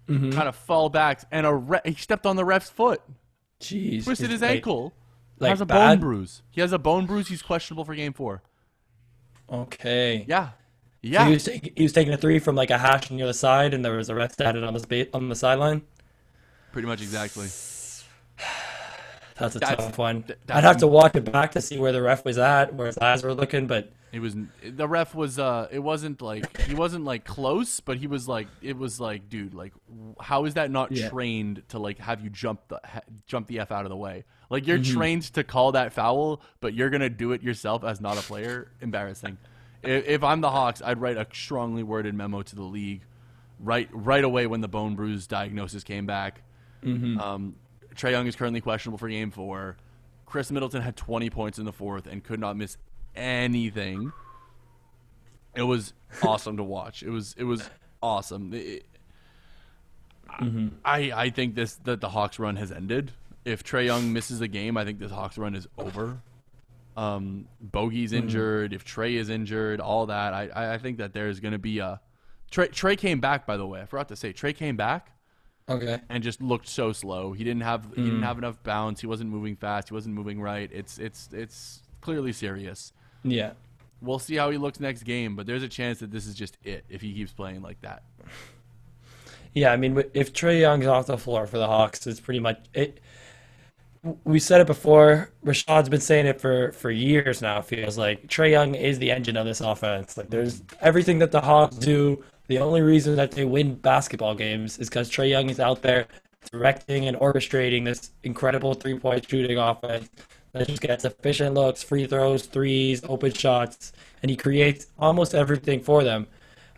Mm-hmm. kind of fall back, and a re- he stepped on the ref's foot, Jeez. twisted Is- his like- ankle. like has a bad? bone bruise. He has a bone bruise. He's questionable for game four. Okay. Yeah, So yeah. he was, taking, he was taking a three from like a hash near the side, and there was a ref standing on the spa- on the sideline. Pretty much exactly. That's a That's- tough one. th- I'd have to watch it back to see where the ref was at, where his eyes were looking, but It was the ref was uh it wasn't like he wasn't like close, but he was like it was like dude like how is that not Yeah. trained to like have you jump the ha- jump the f out of the way? Like you're Mm-hmm. trained to call that foul, but you're gonna do it yourself as not a player. Embarrassing. If, if I'm the Hawks, I'd write a strongly worded memo to the league right right away when the bone bruise diagnosis came back. Mm-hmm. Um, Trae Young is currently questionable for Game Four. Khris Middleton had 20 points in the fourth and could not miss anything. It was awesome to watch. It was it was awesome. It- I I think this that the Hawks run has ended. If Trae Young misses a game, I think this Hawks run is over. Um, Bogey's injured. If Trae is injured, all that, I I think that there's going to be a Trae Trae came back by the way. I forgot to say Trae came back okay. and just looked so slow. He didn't have he didn't have enough bounce. He wasn't moving fast. He wasn't moving right. It's it's it's clearly serious. Yeah. We'll see how he looks next game, but there's a chance that this is just it if he keeps playing like that. Yeah, I mean, if Trae Young's off the floor for the Hawks, it's pretty much it. We said it before. Rashad's been saying it for for years now. Feels like Trae Young is the engine of this offense. Like, there's everything that the Hawks do. The only reason that they win basketball games is because Trae Young is out there directing and orchestrating this incredible three point shooting offense that just gets efficient looks, free throws, threes, open shots, and he creates almost everything for them.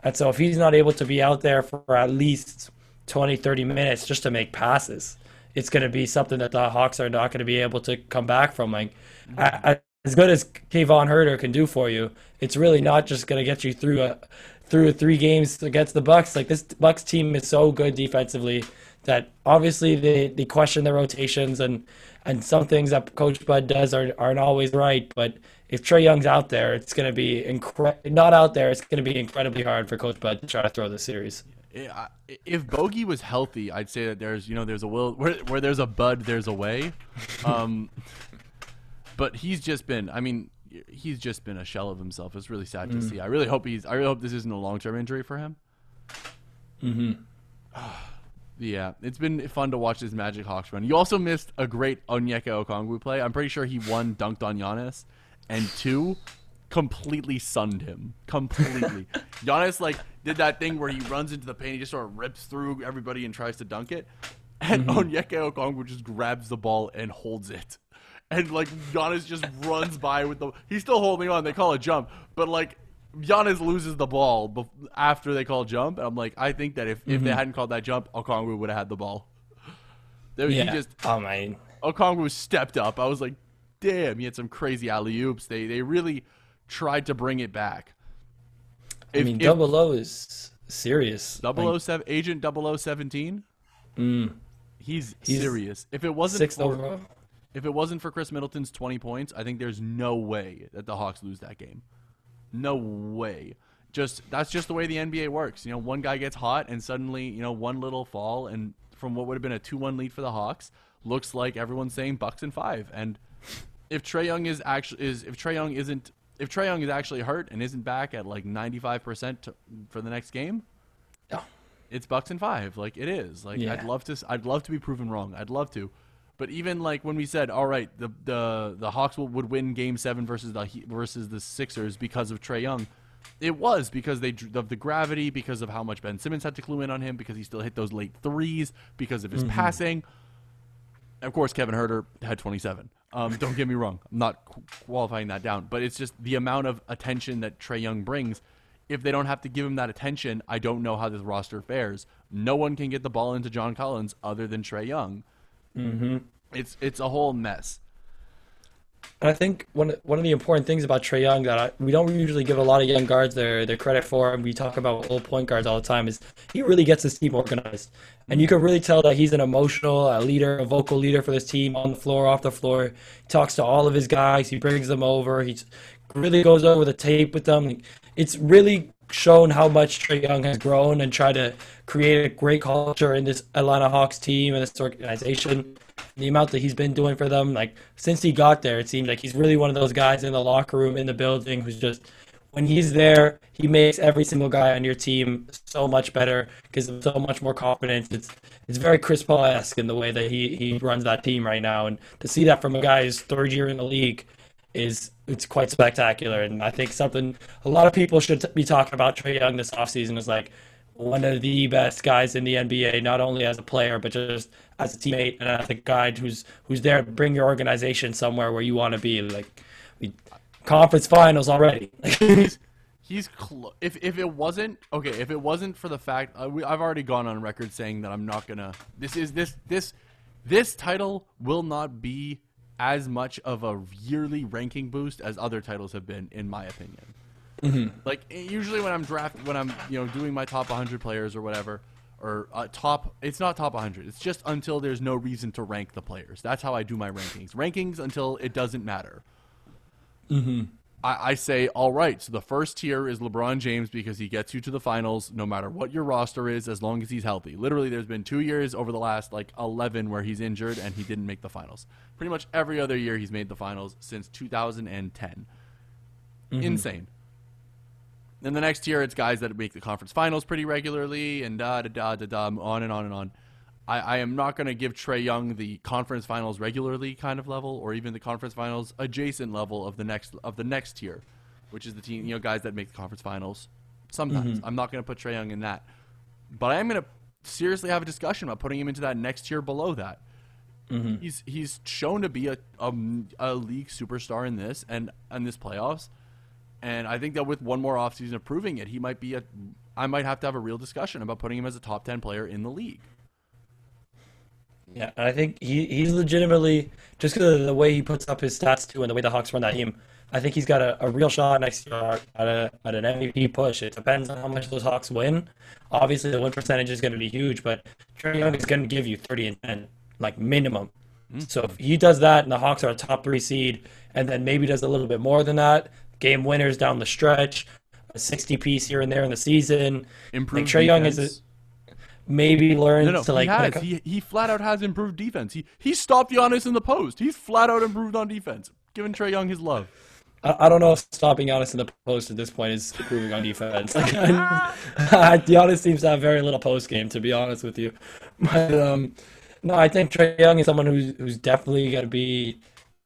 And so if he's not able to be out there for at least 20, 30 minutes just to make passes, it's going to be something that the Hawks are not going to be able to come back from. Like, mm-hmm. I, I, as good as Kevin Huerter can do for you, it's really not just going to get you through a through three games against the Bucks. Like this Bucks team is so good defensively that obviously they, they question their rotations and and some things that Coach Bud does are, aren't always right. But if Trae Young's out there, it's going to be incre- not out there. It's going to be incredibly hard for Coach Bud to try to throw the series. If Bogey was healthy, I'd say that there's you know there's a will where where there's a bud, there's a way. Um, but he's just been. I mean, he's just been a shell of himself. It's really sad to see. I really hope he's. I really hope this isn't a long term injury for him. Yeah, it's been fun to watch this Magic Hawks run. You also missed a great Onyeka Okongwu play. I'm pretty sure he one dunked on Giannis, and two completely sunned him. Completely. Giannis like did that thing where he runs into the paint, he just sort of rips through everybody and tries to dunk it, and mm-hmm. Onyeka Okongwu just grabs the ball and holds it. And like Giannis just runs by with the he's still holding on. They call a jump, but like Giannis loses the ball bef- after they call jump. And I'm like, I think that if, if they mm-hmm. hadn't called that jump, Okongwu would have had the ball. There, Yeah. He just oh man. Okongwu stepped up. I was like, damn, he had some crazy alley oops. They they really tried to bring it back. I mean, if double O is serious. double Like, agent double O seventeen, mm, he's, He's serious. If it wasn't sixth for, overall. if it wasn't for Khris Middleton's 20 points, I think there's no way that the Hawks lose that game. No way. Just that's just the way the NBA works. You know, one guy gets hot and suddenly, you know, one little fall and from what would have been a 2-1 lead for the Hawks looks like everyone's saying Bucks and 5. And if Trae Young is actually is if Trae Young isn't if Trae Young is actually hurt and isn't back at like 95% to, for the next game, Yeah. it's Bucks and five. Like it is. Like Yeah. I'd love to. I'd love to be proven wrong. I'd love to. But even like when we said, all right, the the the Hawks will, would win Game Seven versus the versus the Sixers because of Trae Young. It was because they of the gravity, because of how much Ben Simmons had to clue in on him, because he still hit those late threes, because of his mm-hmm. passing. Of course, Kevin Huerter had 27. Um, don't get me wrong. I'm not qu- qualifying that down, but it's just the amount of attention that Trae Young brings. If they don't have to give him that attention, I don't know how this roster fares. No one can get the ball into John Collins other than Trae Young. Mm-hmm. It's it's a whole mess. And I think one one of the important things about Trae Young that I, we don't usually give a lot of young guards their their credit for, and we talk about old point guards all the time, is he really gets his team organized, and you can really tell that he's an emotional a leader, a vocal leader for this team on the floor, off the floor. He talks to all of his guys, he brings them over, he really goes over the tape with them. It's really shown how much Trae Young has grown and tried to create a great culture in this Atlanta Hawks team and this organization. The amount that he's been doing for them, like since he got there, it seems like he's really one of those guys in the locker room, in the building, who's just when he's there, he makes every single guy on your team so much better, gives them so much more confidence. It's it's very Chris Paul esque in the way that he, he runs that team right now, and to see that from a guy who's third year in the league is it's quite spectacular. And I think something a lot of people should be talking about Trae Young this offseason is like one of the best guys in the NBA, not only as a player but just as a teammate and as a guy who's who's there to bring your organization somewhere where you want to be. Like we, conference finals already. he's he's clo- if if it wasn't okay, if it wasn't for the fact uh, we, I've already gone on record saying that I'm not gonna. This is this this this title will not be as much of a yearly ranking boost as other titles have been, in my opinion. Like eh, usually when I'm draft when I'm you know doing my top 100 players or whatever or uh, top it's not top 100 it's just until there's no reason to rank the players. That's how I do my rankings. Rankings until it doesn't matter. I, I say all right so the first tier is LeBron James because he gets you to the finals no matter what your roster is as long as he's healthy. Literally there's been two years over the last like 11 where he's injured and he didn't make the finals. Pretty much every other year he's made the finals since 2010 insane then the next year, it's guys that make the conference finals pretty regularly, and da da da da da, on and on and on. I, I am not going to give Trae Young the conference finals regularly kind of level, or even the conference finals adjacent level of the next of the next tier, which is the team, you know, guys that make the conference finals. Sometimes mm-hmm. I'm not going to put Trae Young in that, but I am going to seriously have a discussion about putting him into that next tier below that. Mm-hmm. He's he's shown to be a, a a league superstar in this and in this playoffs. And I think that with one more offseason of proving it, he might be a. I might have to have a real discussion about putting him as a top ten player in the league. Yeah, and I think he, he's legitimately just because of the way he puts up his stats too, and the way the Hawks run that team. I think he's got a, a real shot next year at a at an MVP push. It depends on how much those Hawks win. Obviously, the win percentage is going to be huge, but Trae Young is going to give you 30 and 10, like minimum. Mm. So if he does that, and the Hawks are a top three seed, and then maybe does a little bit more than that, game winners down the stretch, a 60 piece here and there in the season. Improved Like Trae Young is a, maybe learns No, no, to like. he has. like- he, he flat out has improved defense. He he stopped Giannis in the post. He's flat out improved on defense. Giving Trae Young his love. I, I don't know if stopping Giannis in the post at this point is improving on defense. Like, Giannis seems to have very little post game, to be honest with you. But um, no, I think Trae Young is someone who's who's definitely going to be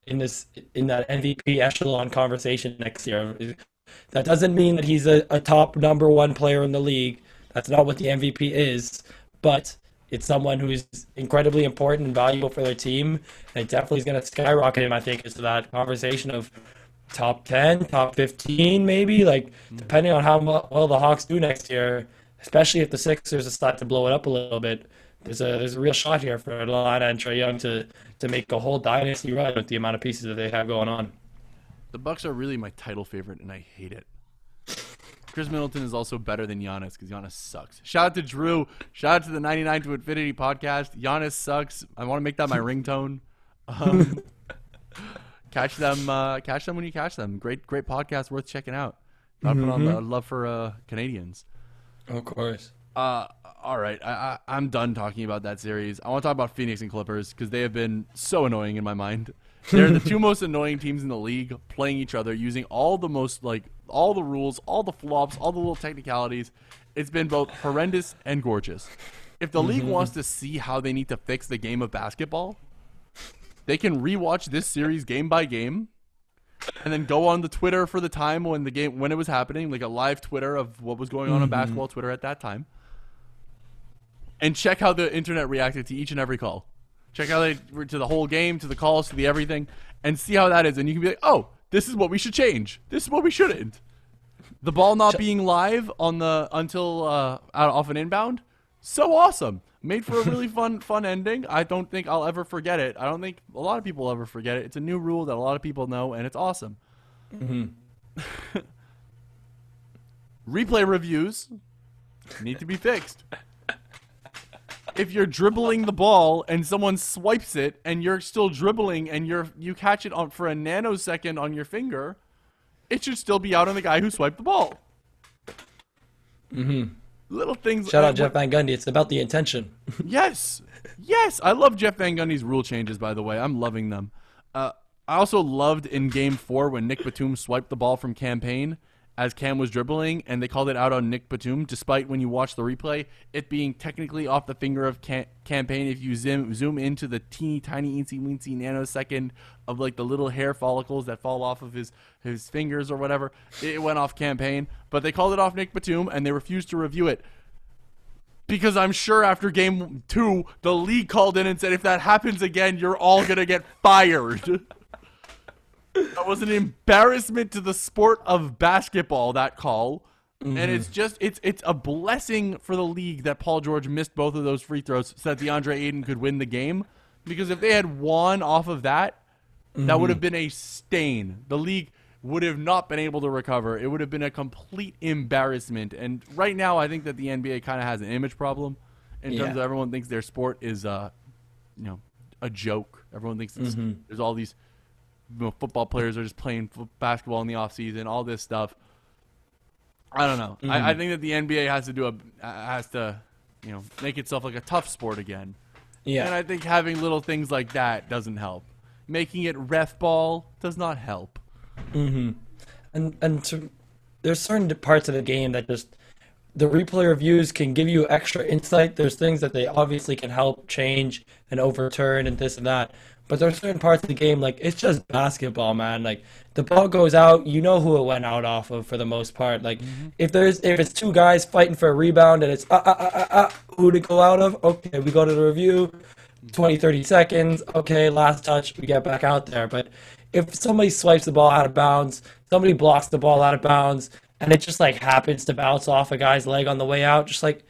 in this in that MVP echelon conversation next year. That doesn't mean that he's a, a top number one player in the league. That's not what the MVP is, but it's someone who is incredibly important and valuable for their team, and it definitely is going to skyrocket him. I think into that conversation of top 10, top 15, maybe. Like, mm. depending on how well the Hawks do next year, especially if the Sixers decide to blow it up a little bit, there's a there's a real shot here for Atlanta and Trae Young to to make a whole dynasty run with the amount of pieces that they have going on. The Bucks are really my title favorite, and I hate it. Khris Middleton is also better than Giannis because Giannis sucks. Shout out to Drew. Shout out to the 99 to Infinity podcast. Giannis sucks. I want to make that my ringtone. Um, catch them. Uh, catch them when you catch them. Great, great podcast worth checking out. Gotta put on the love for uh, Canadians. Of course. Uh, all right, I, I, I'm done talking about that series. I want to talk about Phoenix and Clippers because they have been so annoying in my mind. They're the two most annoying teams in the league, playing each other, using all the most like all the rules, all the flops, all the little technicalities. It's been both horrendous and gorgeous. If the league wants mm-hmm. to see how they need to fix the game of basketball, they can rewatch this series game by game and then go on the Twitter for the time when the game when it was happening, like a live Twitter of what was going on on mm-hmm. basketball Twitter at that time, and check how the internet reacted to each and every call. Check how they were to the whole game, to the calls, to the everything, and see how that is. And you can be like, oh, this is what we should change. This is what we shouldn't. The ball not being live on the until uh, out off an inbound, so awesome. Made for a really fun fun ending. I don't think I'll ever forget it. I don't think a lot of people will ever forget it. It's a new rule that a lot of people know, and it's awesome. Replay reviews need to be fixed. If you're dribbling the ball and someone swipes it and you're still dribbling and you're you catch it on for a nanosecond on your finger, it should still be out on the guy who swiped the ball. Mm-hmm. Little things. Shout out Jeff Van Gundy. It's about the intention. Yes, yes. I love Jeff Van Gundy's rule changes. By the way, I'm loving them. Uh, I also loved in Game Four when Nick Batum swiped the ball from Cam Payne, as Cam was dribbling, and they called it out on Nick Batum, despite when you watch the replay, it being technically off the finger of Cam- Cam Payne. If you zoom zoom into the teeny tiny eensy weensy nanosecond of like the little hair follicles that fall off of his his fingers or whatever, it went off Cam Payne. But they called it off Nick Batum, and they refused to review it because I'm sure after game two, the league called in and said, if that happens again, you're all gonna get fired. that was an embarrassment to the sport of basketball. That call, and mm-hmm. it's just it's it's a blessing for the league that Paul George missed both of those free throws so that DeAndre Ayton could win the game. Because if they had won off of that, that would mm-hmm. have been a stain. The league would have not been able to recover. It would have been a complete embarrassment. And right now, I think that the NBA kind of has an image problem in terms of everyone thinks their sport is, uh, you know, a joke. Everyone thinks it's, mm-hmm. there's all these you know, football players are just playing basketball in the off season, all this stuff. I don't know. I, I think that the NBA has to do a has to, you know, make itself like a tough sport again. Yeah. And I think having little things like that doesn't help. Making it ref ball does not help. Mm-hmm. and and to, there's certain parts of the game that just the replay reviews can give you extra insight. There's things that they obviously can help change and overturn and this and that. But there's certain parts of the game like it's just basketball, man. Like the ball goes out, you know who it went out off of for the most part. Like if there's if it's two guys fighting for a rebound and it's uh uh uh uh, uh who to go out of, okay, we go to the review. 20, 30 seconds. Okay, last touch, we get back out there. But if somebody swipes the ball out of bounds, somebody blocks the ball out of bounds, and it just like happens to bounce off a guy's leg on the way out, just like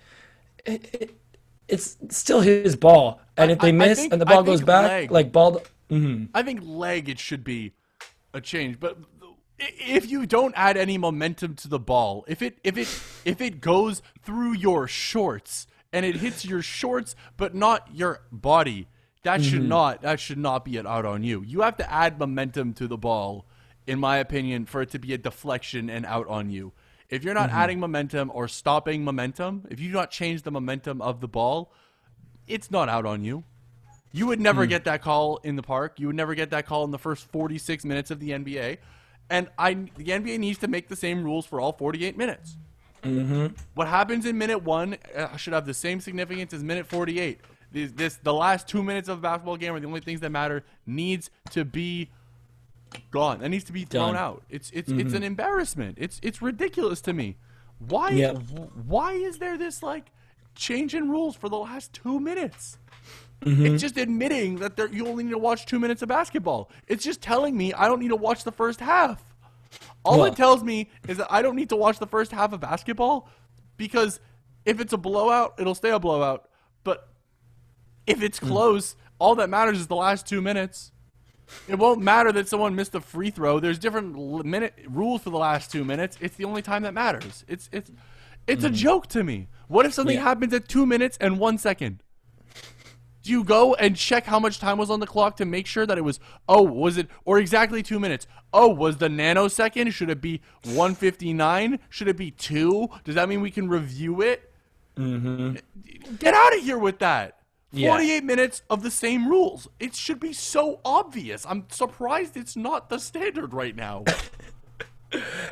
it, it, it's still his ball. And if they I miss think- and the I ball goes back, leg- like ball. mhm. I think leg it should be a change, but if you don't add any momentum to the ball, if it if it if it goes through your shorts and it hits your shorts but not your body, that should not that should not be an out on you. You have to add momentum to the ball, in my opinion, for it to be a deflection and out on you. If you're not adding momentum or stopping momentum, if you do not change the momentum of the ball, it's not out on you. You would never get that call in the park. You would never get that call in the first 46 minutes of the NBA. And I, the NBA needs to make the same rules for all 48 minutes. Mm-hmm. What happens in minute one uh, should have the same significance as minute 48. This, this, the last two minutes of a basketball game are the only things that matter. Needs to be gone. That needs to be thrown Done. out. It's it's it's an embarrassment. It's it's ridiculous to me. Why Yep. why is there this like change in rules for the last two minutes? Mm-hmm. It's just admitting that there, you only need to watch two minutes of basketball. It's just telling me I don't need to watch the first half. All Well- it tells me is that I don't need to watch the first half of basketball because if it's a blowout, it'll stay a blowout. But if it's Mm. close, all that matters is the last two minutes. It won't matter that someone missed a free throw. There's different minute rules for the last two minutes. It's the only time that matters. It's it's it's a joke to me. What if something. Yeah. happens at two minutes and one second? Do you go and check how much time was on the clock to make sure that it was oh was it or exactly two minutes? Oh, was the nanosecond? Should it be 159? Should it be two? Does that mean we can review it? Mm-hmm. Get out of here with that. Yeah. 48 minutes of the same rules. It should be so obvious. I'm surprised it's not the standard right now.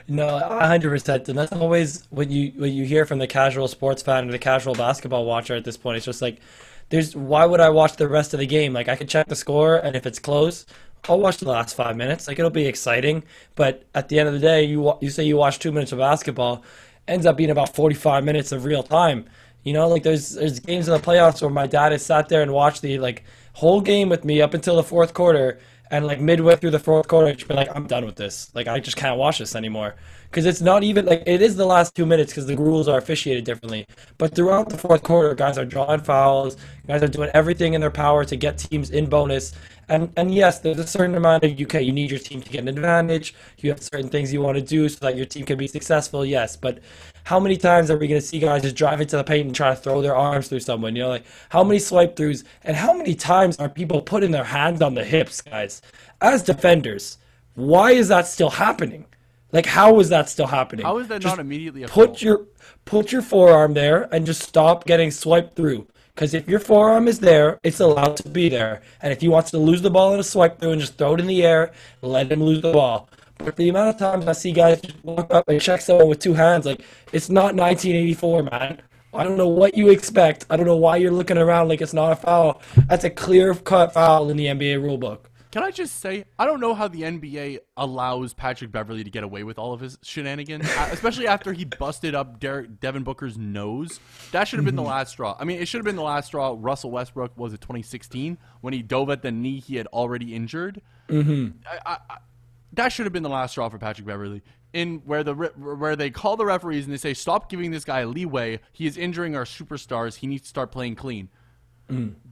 No, a hundred percent, and that's always what you what you hear from the casual sports fan or the casual basketball watcher at this point. It's just like, there's why would I watch the rest of the game? Like I could check the score, and if it's close, I'll watch the last five minutes. Like it'll be exciting, but at the end of the day, you you say you watch two minutes of basketball, ends up being about forty five minutes of real time. You know, like there's there's games in the playoffs where my dad has sat there and watched the like whole game with me up until the fourth quarter, and like midway through the fourth quarter, it's been like, I'm done with this. Like I just can't watch this anymore because it's not even like it is the last two minutes because the rules are officiated differently. But throughout the fourth quarter, guys are drawing fouls, guys are doing everything in their power to get teams in bonus. And and yes, there's a certain amount of UK. You need your team to get an advantage. You have certain things you want to do so that your team can be successful. Yes, but how many times are we going to see guys just drive into the paint and try to throw their arms through someone? You know, like how many swipe throughs and how many times are people putting their hands on the hips, guys, as defenders? Why is that still happening? Like, how is that still happening? How is that Just not immediately put foul? your put your forearm there and just stop getting swiped through. Because if your forearm is there, it's allowed to be there. And if he wants to lose the ball in a swipe through and just throw it in the air, let him lose the ball. But the amount of times I see guys just walk up and check someone with two hands, like it's not 1984, man. I don't know what you expect. I don't know why you're looking around like it's not a foul. That's a clear cut foul in the NBA rulebook. Can I just say, I don't know how the NBA allows Patrick Beverley to get away with all of his shenanigans, uh, especially after he busted up Derek, Devin Booker's nose. That should have been the last straw. I mean, it should have been the last straw. Russell Westbrook was it 2016 when he dove at the knee he had already injured. Mm-hmm. I, I, that should have been the last straw for Patrick Beverley. In where the where they call the referees and they say, "Stop giving this guy leeway. He is injuring our superstars. He needs to start playing clean."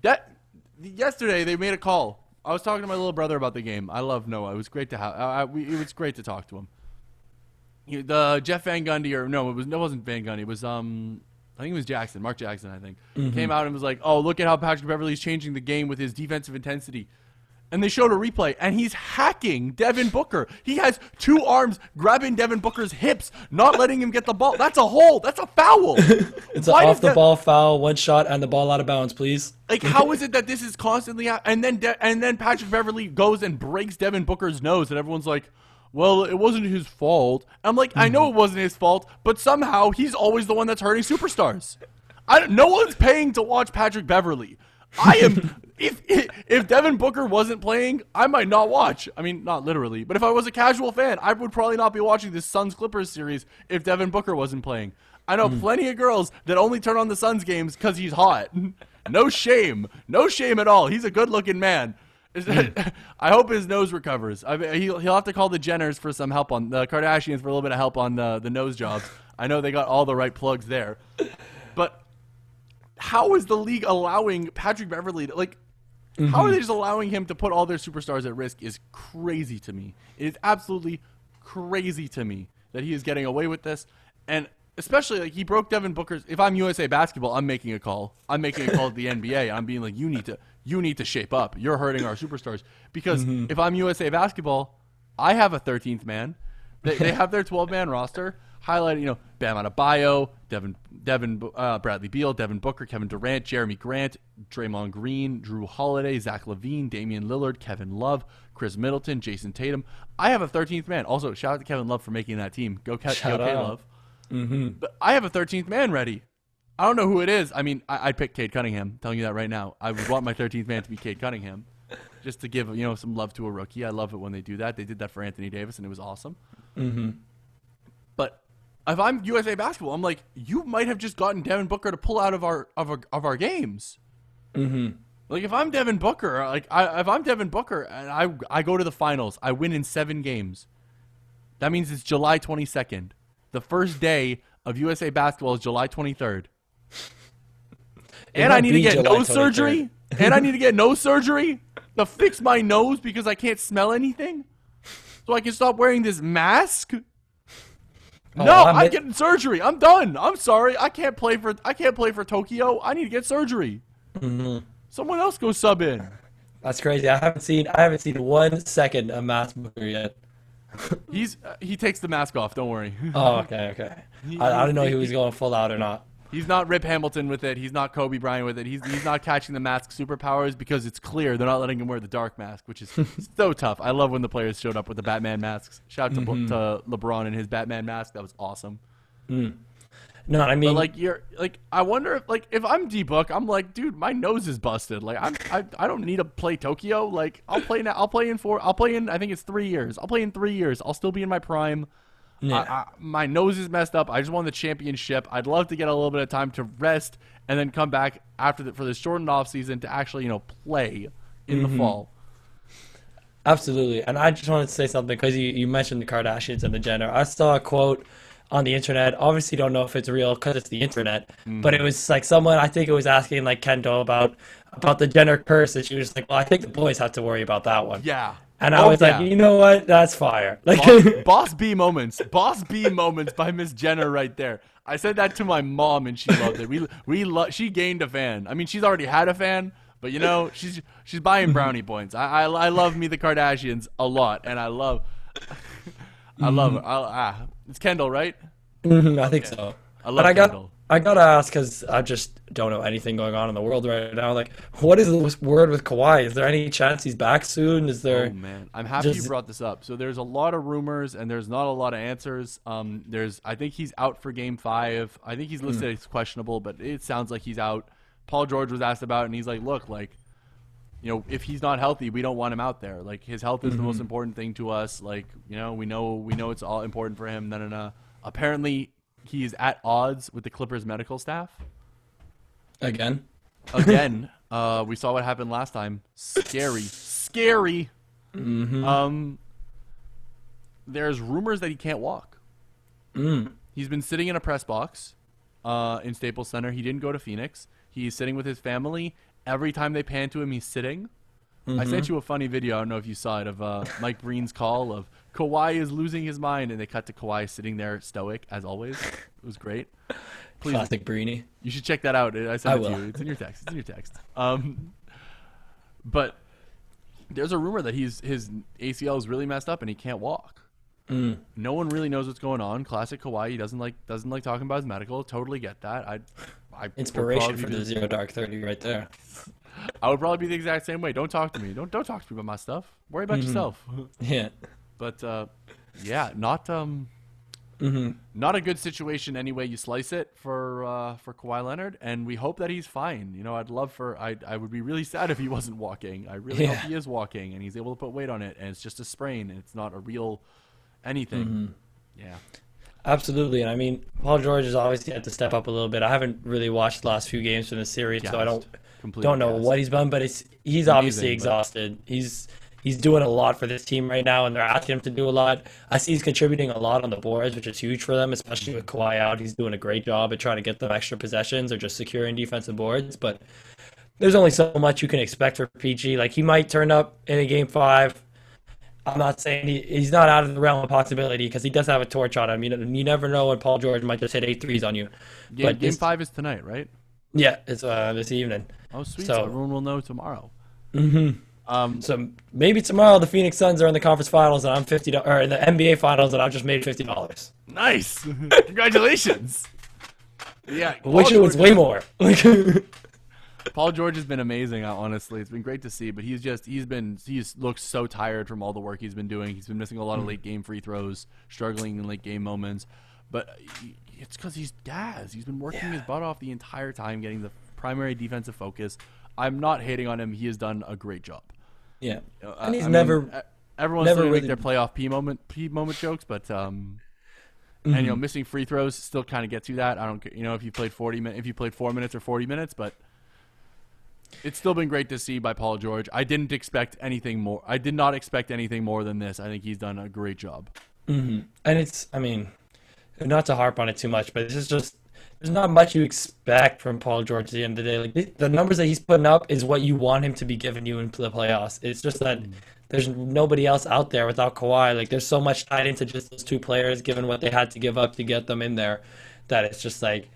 That yesterday they made a call. I was talking to my little brother about the game. I love Noah. It was great to have. I, I, we, it was great to talk to him. You- The Jeff Van Gundy or no, it was no, it wasn't Van Gundy. It was um, I think it was Jackson, Mark Jackson. I think came out and was like, "Oh, look at how Patrick Beverley's changing the game with his defensive intensity." And they showed a replay, and he's hacking Devin Booker. He has two arms grabbing Devin Booker's hips, not letting him get the ball. That's a hole. That's a foul. It's an off the that... ball foul, one shot, and the ball out of bounds, please. like, how is it that this is constantly hap- and then De- and then Patrick Beverley goes and breaks Devin Booker's nose, and everyone's like, "Well, it wasn't his fault." I'm like, I know mm-hmm. it wasn't his fault, but somehow he's always the one that's hurting superstars. I don't, no one's paying to watch Patrick Beverley. I am. If if Devin Booker wasn't playing, I might not watch. I mean, not literally, but if I was a casual fan, I would probably not be watching this Suns Clippers series if Devin Booker wasn't playing. I know hmm. plenty of girls that only turn on the Suns games because he's hot. No shame, no shame at all. He's a good-looking man. Hmm. I hope his nose recovers. I mean, he'll, he'll have to call the Jenners for some help on the Kardashians for a little bit of help on the the nose jobs. I know they got all the right plugs there, but how is the league allowing Patrick Beverley to like? Mm-hmm. How are they just allowing him to put all their superstars at risk? Is crazy to me. It is absolutely crazy to me that he is getting away with this, and especially like he broke Devin Booker's. If I'm USA Basketball, I'm making a call. I'm making a call to the NBA. I'm being like, you need to, you need to shape up. You're hurting our superstars because mm-hmm. if I'm USA Basketball, I have a 13th man. They, they have their 12 man roster highlighted, you know, Bam Adebayo, Devin, Devin, uh, Bradley Beal, Devin Booker, Kevin Durant, Jerami Grant, Draymond Green, Jrue Holiday, Zach LaVine, Damian Lillard, Kevin Love, Khris Middleton, Jayson Tatum. I have a 13th man. Also, shout out to Kevin Love for making that team. Go, Ke- go out. K-Love. But I have a 13th man ready. I don't know who it is. I mean, I, I'd pick Cade Cunningham. telling you that right now. I would want my 13th man to be Cade Cunningham, just to give you know some love to a rookie. I love it when they do that. They did that for Anthony Davis, and it was awesome. Mm-hmm. But if I'm USA Basketball, I'm like, you might have just gotten Devin Booker to pull out of our of our, of our games. Mm-hmm. Like if I'm Devin Booker, like I, if I'm Devin Booker and I I go to the finals, I win in seven games. That means it's July 22nd. The first day of USA Basketball is July 23rd. and I need to get July nose 23rd. surgery. and I need to get nose surgery to fix my nose because I can't smell anything. So I can stop wearing this mask. Oh, no, I'm I'm getting surgery. I'm done. I'm sorry. I can't play for I can't play for Tokyo. I need to get surgery. Mm-hmm. Someone else go sub in. That's crazy. I haven't seen I haven't seen one second of Matt Booker yet. He's uh, he takes the mask off. Don't worry. Oh, okay, okay. I, I didn't know if he was going full out or not. He's not Rip Hamilton with it. He's not Kobe Bryant with it. He's he's not catching the mask superpowers because it's clear they're not letting him wear the dark mask, which is so tough. I love when the players showed up with the Batman masks. Shout out to, Mm-hmm. to LeBron and his Batman mask. That was awesome. No, I mean, But like you're like I wonder if like if I'm D Book, I'm like, dude, my nose is busted. Like I'm I, I don't need to play Tokyo. Like I'll play now. I'll play in four. I'll play in. I think it's three years. I'll play in three years. I'll still be in my prime. Yeah. I, I, my nose is messed up. I just won the championship. I'd love to get a little bit of time to rest and then come back after the, for this shortened off season to actually you know play in Mm-hmm. the fall. Absolutely. And I just wanted to say something because you, you mentioned the Kardashians and the Jenner. I saw a quote on the internet. Obviously, don't know if it's real because it's the internet, but it was like someone, I think it was asking like Kendall about about the Jenner curse. And she was like, well, I think the boys have to worry about that one. Yeah. And I Oh, was yeah. like, you know what? That's fire. Like, Boss, Boss B moments. Boss B moments by Miss Jenner right there. I said that to my mom and she loved it. We we lo- she gained a fan. I mean, she's already had a fan, but you know, she's she's buying brownie points. I I, I love me the Kardashians a lot, and I love I love her. I, ah, it's Kendall, right? Mhm, I think so. I love but I got Kendall. I gotta ask because I just don't know anything going on in the world right now. Like, what is the word with Kawhi? Is there any chance he's back soon? Is there? Oh man, I'm happy you brought this up. So there's a lot of rumors and there's not a lot of answers. Um, there's I think he's out for Game Five. I think he's listed as questionable, but it sounds like he's out. Paul George was asked about, it and he's like, "Look, like, you know, if he's not healthy, we don't want him out there. Like, his health is the most important thing to us. Like, you know, we know we know it's all important for him." Then, uh, apparently, he's at odds with the Clippers medical staff. Again? again, uh, we saw what happened last time. Scary, scary. Mm-hmm. Um, there's rumors that he can't walk. Mm. He's been sitting in a press box uh, in Staples Center. He didn't go to Phoenix. He's sitting with his family. Every time they pan to him, he's sitting. I Mm-hmm. sent you a funny video. I don't know if you saw it of uh, Mike Breen's call of Kawhi is losing his mind, and they cut to Kawhi sitting there stoic as always. It was great. Please Classic Breeny. you should check that out. I sent I it to will. you. It's in your text. It's in your text. Um, but there's a rumor that he's his ACL is really messed up and he can't walk. Mm. No one really knows what's going on. Classic Kawhi. He doesn't like doesn't like talking about his medical. Totally get that. I, I Inspiration for be- the Zero Dark Thirty right there. I would probably be the exact same way. Don't talk to me. Don't don't talk to me about my stuff. Worry about yourself. Yeah. But uh, yeah, not um, hmm not a good situation any way you slice it for uh, for Kawhi Leonard, and we hope that he's fine. You know, I'd love for I I would be really sad if he wasn't walking. I really Yeah. hope he is walking and he's able to put weight on it, and it's just a sprain and it's not a real anything. Mm-hmm. Yeah, Absolutely, and I mean, Paul George has obviously had to step up a little bit. I haven't really watched the last few games from the series, so I don't don't know gassed. what he's done. But it's he's obviously Amazing, but- exhausted. He's he's doing a lot for this team right now, and they're asking him to do a lot. I see he's contributing a lot on the boards, which is huge for them, especially with Kawhi out. He's doing a great job at trying to get them extra possessions or just securing defensive boards. But there's only so much you can expect for PG. Like he might turn up in a game five. I'm not saying he, he's not out of the realm of possibility because he does have a torch on him. You, know, you never know when Paul George might just hit eight threes on you. Game, but game this- five is tonight, right? Yeah, it's uh, this evening. Oh, sweet. So- So, everyone will know tomorrow. hmm Um, So maybe tomorrow the Phoenix Suns are in the conference finals and I'm fifty do- or in the NBA finals and I've just made fifty dollars. nice. Congratulations. Yeah, Paul Which it was way more. Like, Paul George has been amazing. Honestly, it's been great to see. But he's just he's been he's looks so tired from all the work he's been doing. He's been missing a lot of late game free throws, struggling in late game moments. But it's because he's Daz. He's been working his butt off the entire time, getting the primary defensive focus. I'm not hating on him. He has done a great job. Yeah, Uh, and he's I never. e- everyone's never really- make their playoff P moment P moment jokes, but um, and Mm-hmm. you know missing free throws still kind of gets you that. I don't you know if you played 40 min- if you played four minutes or 40 minutes, but it's still been great to see by Paul George. I didn't expect anything more. I did not expect anything more than this. I think he's done a great job. hmm And it's, I mean, not to harp on it too much, but this is just, there's not much you expect from Paul George at the end of the day. Like, the, numbers that he's putting up is what you want him to be giving you in the playoffs. It's just that mm. there's nobody else out there without Kawhi. Like, there's so much tied into just those two players, given what they had to give up to get them in there, that it's just like,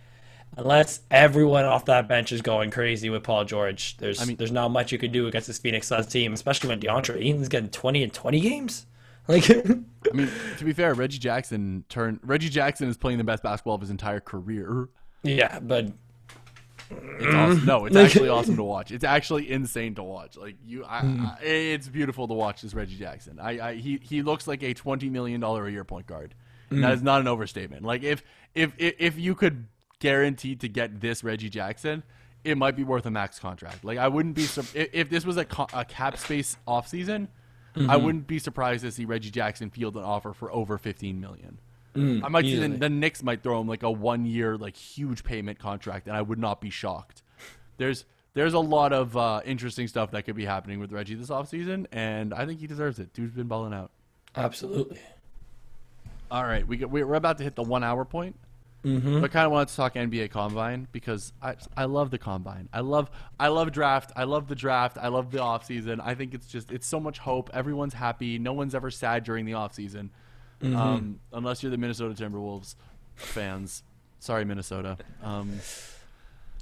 unless everyone off that bench is going crazy with Paul George, there's I mean- there's not much you can do against this Phoenix Suns team, especially when DeAndre Ayton's getting 20 and 20 games. Like, I mean, to be fair, Reggie Jackson turned. Reggie Jackson is playing the best basketball of his entire career. yeah, but It's awesome. Mm. No, it's actually awesome to watch. It's actually insane to watch. Like you, I, mm. I, it's beautiful to watch this Reggie Jackson. I, I he he looks like a twenty million dollar a year point guard. And That is not an overstatement. Like if if if if you could guarantee to get this Reggie Jackson, it might be worth a max contract. Like I wouldn't be if, if this was a, co- a cap space off season, I wouldn't be surprised to see Reggie Jackson field an offer for over fifteen million. I might see the, the Knicks might throw him like a one year like huge payment contract, and I would not be shocked. There's there's a lot of uh, interesting stuff that could be happening with Reggie this offseason, and I think he deserves it. Dude's been balling out. absolutely. All right, we get, we're about to hit the one hour point. Mm-hmm. But I kind of wanted to talk NBA Combine because I I love the Combine. I love I love draft. I love the draft. I love the offseason. I think it's just it's so much hope. Everyone's happy. No one's ever sad during the offseason. Mm-hmm. Um, unless you're the Minnesota Timberwolves fans. Sorry, Minnesota. Um,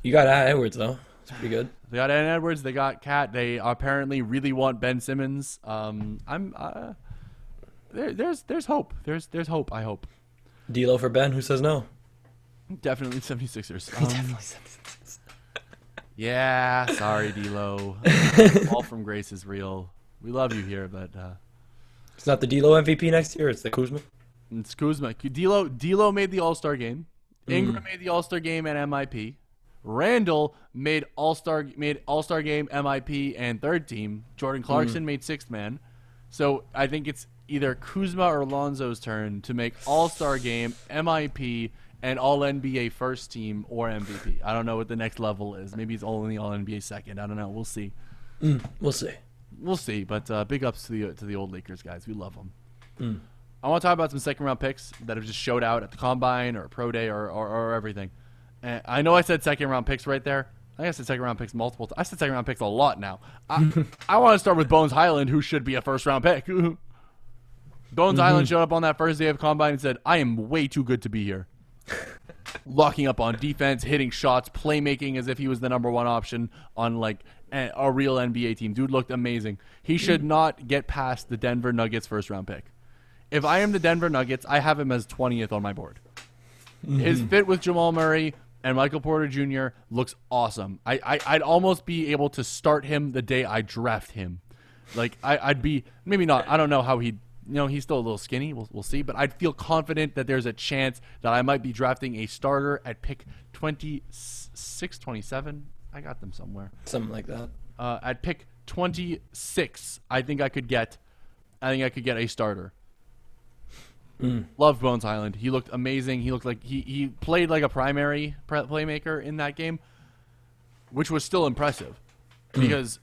You got Ant Edwards though. It's pretty good. they got Aaron Edwards. They got KAT. They apparently really want Ben Simmons. Um, I'm uh, there, there's there's hope. There's there's hope. I hope. D'Lo for Ben. Who says no? Definitely 76ers. Um, yeah, sorry, D'Lo. All from Grace is real. We love you here, but uh, It's not the D'Lo MVP next year. It's the Kuzma. it's Kuzma. D'Lo, D'Lo made the All Star game. Ingram made the All Star game and MIP. Randle made All Star made All Star game, MIP, and third team. Jordan Clarkson made sixth man. So I think it's either Kuzma or Lonzo's turn to make All Star game, MIP, and All NBA first team or MVP. I don't know what the next level is. Maybe it's only All NBA second. I don't know. We'll see. Mm, we'll see. We'll see. But uh, big ups to the to the old Lakers guys. We love them. Mm. I want to talk about some second round picks that have just showed out at the combine or pro day or, or, or everything. And I know I said second round picks right there. I think I said second round picks multiple times. I said second round picks a lot now. I, I want to start with Bones Hyland, who should be a first round pick. Bones mm-hmm. Hyland showed up on that first day of combine and said, I am way too good to be here. Locking up on defense, hitting shots, playmaking as if he was the number one option on like a, a real NBA team. Dude looked amazing. He should not get past the Denver Nuggets first round pick. If I am the Denver Nuggets, I have him as 20th on my board. His mm-hmm. fit with Jamal Murray and Michael Porter Jr. looks awesome. I, I I'd almost be able to start him the day I draft him. Like I, I'd be maybe not. I don't know how he. You know, he's still a little skinny. We'll, we'll see. But I'd feel confident that there's a chance that I might be drafting a starter at pick 26, 27. I got them somewhere Something like that. uh, at pick 26, I think I could get, I think I could get a starter. Loved Bones Hyland. He looked amazing. He looked like he, he played like a primary playmaker in that game, which was still impressive because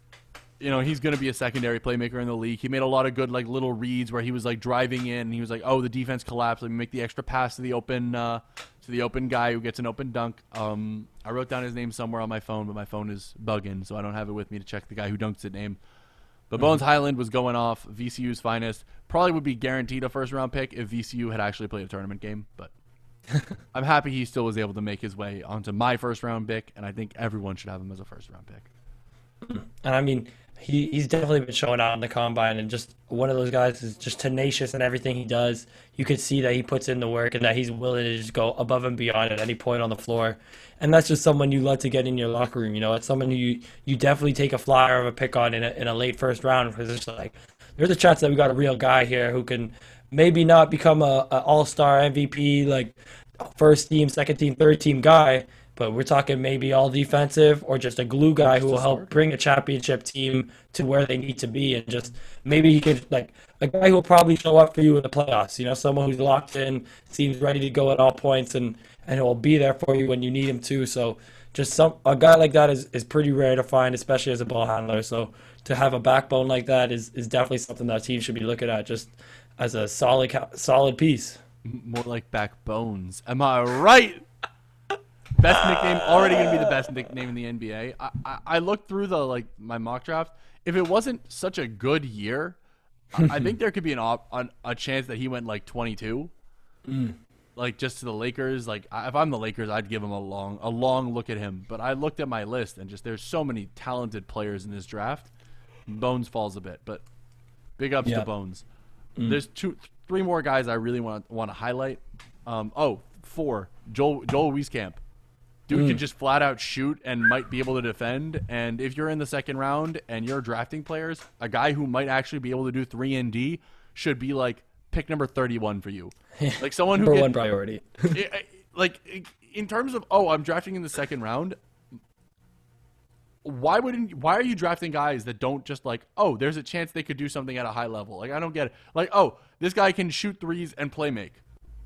you know he's going to be a secondary playmaker in the league. He made a lot of good like little reads where he was like driving in. And he was like, "Oh, the defense collapsed. Let me make the extra pass to the open uh, to the open guy who gets an open dunk." Um, I wrote down his name somewhere on my phone, but my phone is bugging, so I don't have it with me to check the guy who dunks it name. But Bones Hyland was going off VCU's finest. Probably would be guaranteed a first round pick if VCU had actually played a tournament game. But I'm happy he still was able to make his way onto my first round pick, and I think everyone should have him as a first round pick. And I mean, he, he's definitely been showing out in the combine and just one of those guys is just tenacious in everything he does. You could see that he puts in the work and that he's willing to just go above and beyond at any point on the floor. And that's just someone you love to get in your locker room. You know, it's someone who you, you definitely take a flyer of a pick on in a, in a late first round because it's like, there's a chance that we got a real guy here who can maybe not become a, a all-star MVP, like first team, second team, third team guy, but we're talking maybe all defensive or just a glue guy who will help bring a championship team to where they need to be and just maybe he could like a guy who will probably show up for you in the playoffs, you know, someone who's locked in, seems ready to go at all points and and will be there for you when you need him to. So just some a guy like that is, is pretty rare to find, especially as a ball handler. So to have a backbone like that is, is definitely something that team should be looking at just as a solid solid piece. More like backbones. Am I right? Best nickname already gonna be the best nickname in the NBA. I, I, I looked through the like my mock draft. If it wasn't such a good year, I, I think there could be an, op, an a chance that he went like 22. Like just to the Lakers. Like if I'm the Lakers, I'd give him a long a long look at him. But I looked at my list and just there's so many talented players in this draft. Bones falls a bit, but big ups Yeah. to Bones. There's two, three more guys I really want want to highlight. Um, oh, four. Joel Joel Wieskamp. Dude can mm. just flat out shoot and might be able to defend. And if you're in the second round and you're drafting players, a guy who might actually be able to do three and D should be like pick number 31 for you. Like someone who Number can, one priority. Like in terms of oh i'm drafting in the second round why wouldn't why are you drafting guys that don't just like oh there's a chance they could do something at a high level like i don't get it like oh this guy can shoot threes and play make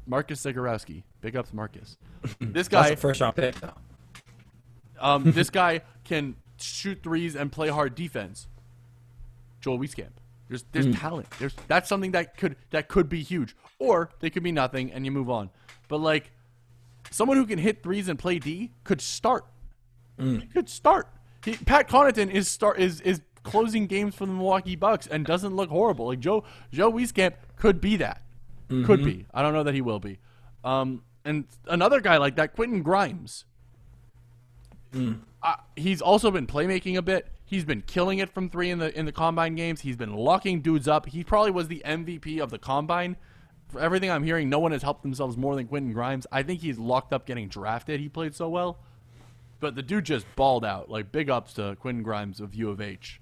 marcus zegarowski big ups marcus this That's guy a first round pick um, this guy can shoot threes and play hard defense. Joel Wieskamp. There's there's talent. There's that's something that could that could be huge, or they could be nothing and you move on. But like someone who can hit threes and play D could start. He could start. He, Pat Connaughton is start is is closing games for the Milwaukee Bucks and doesn't look horrible. Like Joe Joe Wieskamp could be that. Could be. I don't know that he will be. Um, and another guy like that, Quentin Grimes uh, he's also been playmaking a bit. He's been killing it from three in the in the combine games. He's been locking dudes up. He probably was the MVP of the combine for everything I'm hearing, no one has helped themselves more than Quentin Grimes. I think he's locked up getting drafted. He played so well. But the dude just balled out. Like, big ups to Quentin Grimes of U of H.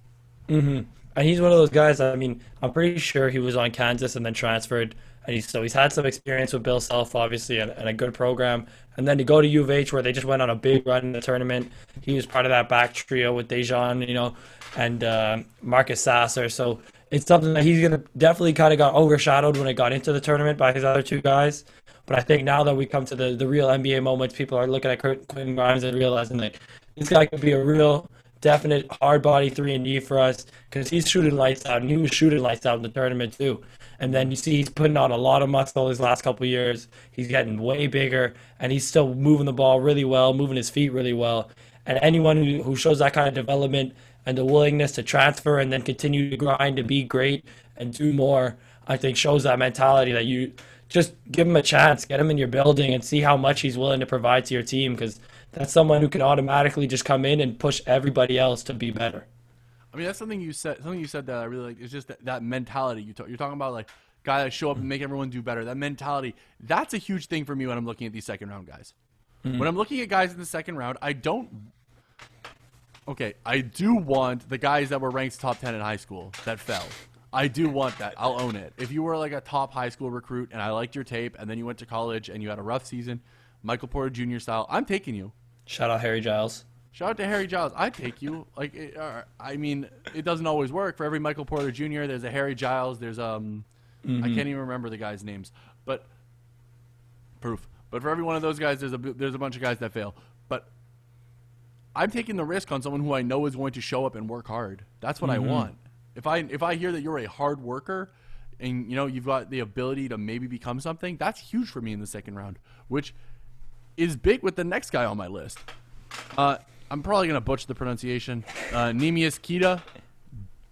And he's one of those guys. I mean, I'm pretty sure he was on Kansas and then transferred, and he's so he's had some experience with Bill Self, obviously, and, and a good program. And then to go to U of H, where they just went on a big run in the tournament. He was part of that back trio with DeJon, you know, and uh, Marcus Sasser. So it's something that he's gonna definitely kind of got overshadowed when it got into the tournament by his other two guys. But I think now that we come to the, the real NBA moments, people are looking at Quentin Grimes and realizing that this guy could be a real definite hard body three and D for us because he's shooting lights out and he was shooting lights out in the tournament too. And then you see he's putting on a lot of muscle these last couple years. He's getting way bigger and he's still moving the ball really well, moving his feet really well. And anyone who, who shows that kind of development and the willingness to transfer and then continue to grind and be great and do more, I think shows that mentality that you just give him a chance, get him in your building and see how much he's willing to provide to your team because that's someone who can automatically just come in and push everybody else to be better. I mean, that's something you said. Something you said that I really like. It's just that, that mentality you talk. You're talking about like guy that show up and make everyone do better. That mentality. That's a huge thing for me when I'm looking at these second round guys. Hmm. When I'm looking at guys in the second round, I don't. Okay, I do want the guys that were ranked top ten in high school that fell. I do want that. I'll own it. If you were like a top high school recruit and I liked your tape, and then you went to college and you had a rough season, Michael Porter Jr. style, I'm taking you. Shout out Harry Giles. Shout out to Harry Giles. I take you. Like, it, uh, I mean, it doesn't always work. For every Michael Porter Jr., there's a Harry Giles. There's um, I can't even remember the guys' names, but proof. But for every one of those guys, there's a there's a bunch of guys that fail. But I'm taking the risk on someone who I know is going to show up and work hard. That's what I want. If I if I hear that you're a hard worker, and you know you've got the ability to maybe become something, that's huge for me in the second round, which is big with the next guy on my list. Uh, I'm probably gonna butcher the pronunciation. Uh, Neemias Queta,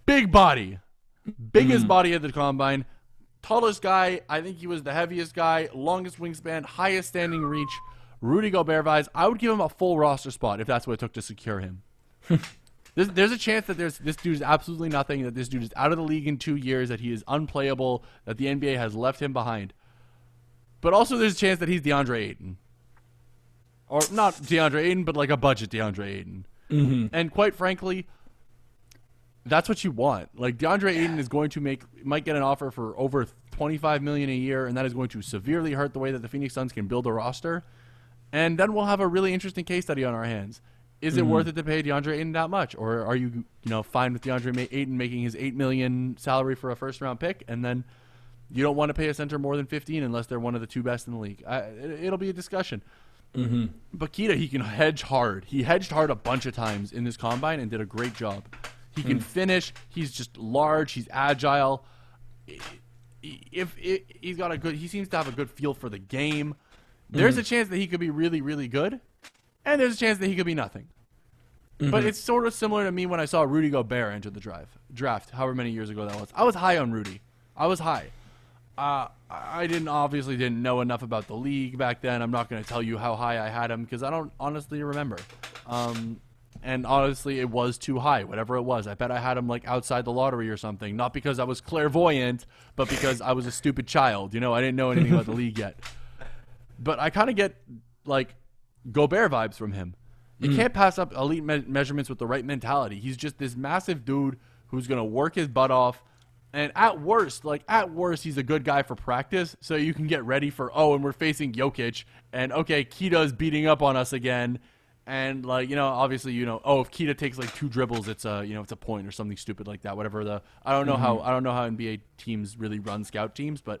big body, biggest body at the combine, tallest guy. I think he was the heaviest guy, longest wingspan, highest standing reach. Rudy Gobert vibes. I would give him a full roster spot if that's what it took to secure him. There's, there's a chance that there's this dude is absolutely nothing. That this dude is out of the league in two years. That he is unplayable. That the NBA has left him behind. But also, there's a chance that he's DeAndre Ayton, or not DeAndre Ayton, but like a budget DeAndre Ayton. Mm-hmm. And quite frankly, that's what you want. Like DeAndre Ayton is going to make might get an offer for over 25 million a year, and that is going to severely hurt the way that the Phoenix Suns can build a roster. And then we'll have a really interesting case study on our hands. Is it mm-hmm. worth it to pay DeAndre Ayton that much, or are you you know fine with DeAndre Ayton making his eight million salary for a first round pick, and then you don't want to pay a center more than 15 unless they're one of the two best in the league? I, it, it'll be a discussion. Mm-hmm. But Queta, he can hedge hard. He hedged hard a bunch of times in this combine and did a great job. He can mm. finish. He's just large. He's agile. If, if he's got a good, he seems to have a good feel for the game. There's mm-hmm. a chance that he could be really, really good, and there's a chance that he could be nothing. But mm-hmm. it's sort of similar to me when I saw Rudy Gobert enter the drive, draft, however many years ago that was. I was high on Rudy. I was high. Uh, I didn't obviously didn't know enough about the league back then. I'm not going to tell you how high I had him because I don't honestly remember. Um, and honestly, it was too high, whatever it was. I bet I had him like outside the lottery or something. Not because I was clairvoyant, but because I was a stupid child. You know, I didn't know anything about the league yet. But I kind of get like Gobert vibes from him. You can't pass up elite me- measurements with the right mentality. He's just this massive dude who's going to work his butt off. And at worst, like at worst, he's a good guy for practice, so you can get ready for oh, and we're facing Jokic, and okay, Queta's beating up on us again, and like you know, obviously you know, oh, if Queta takes like two dribbles, it's a you know, it's a point or something stupid like that. Whatever the I don't know how mm-hmm. I don't know how NBA teams really run scout teams, but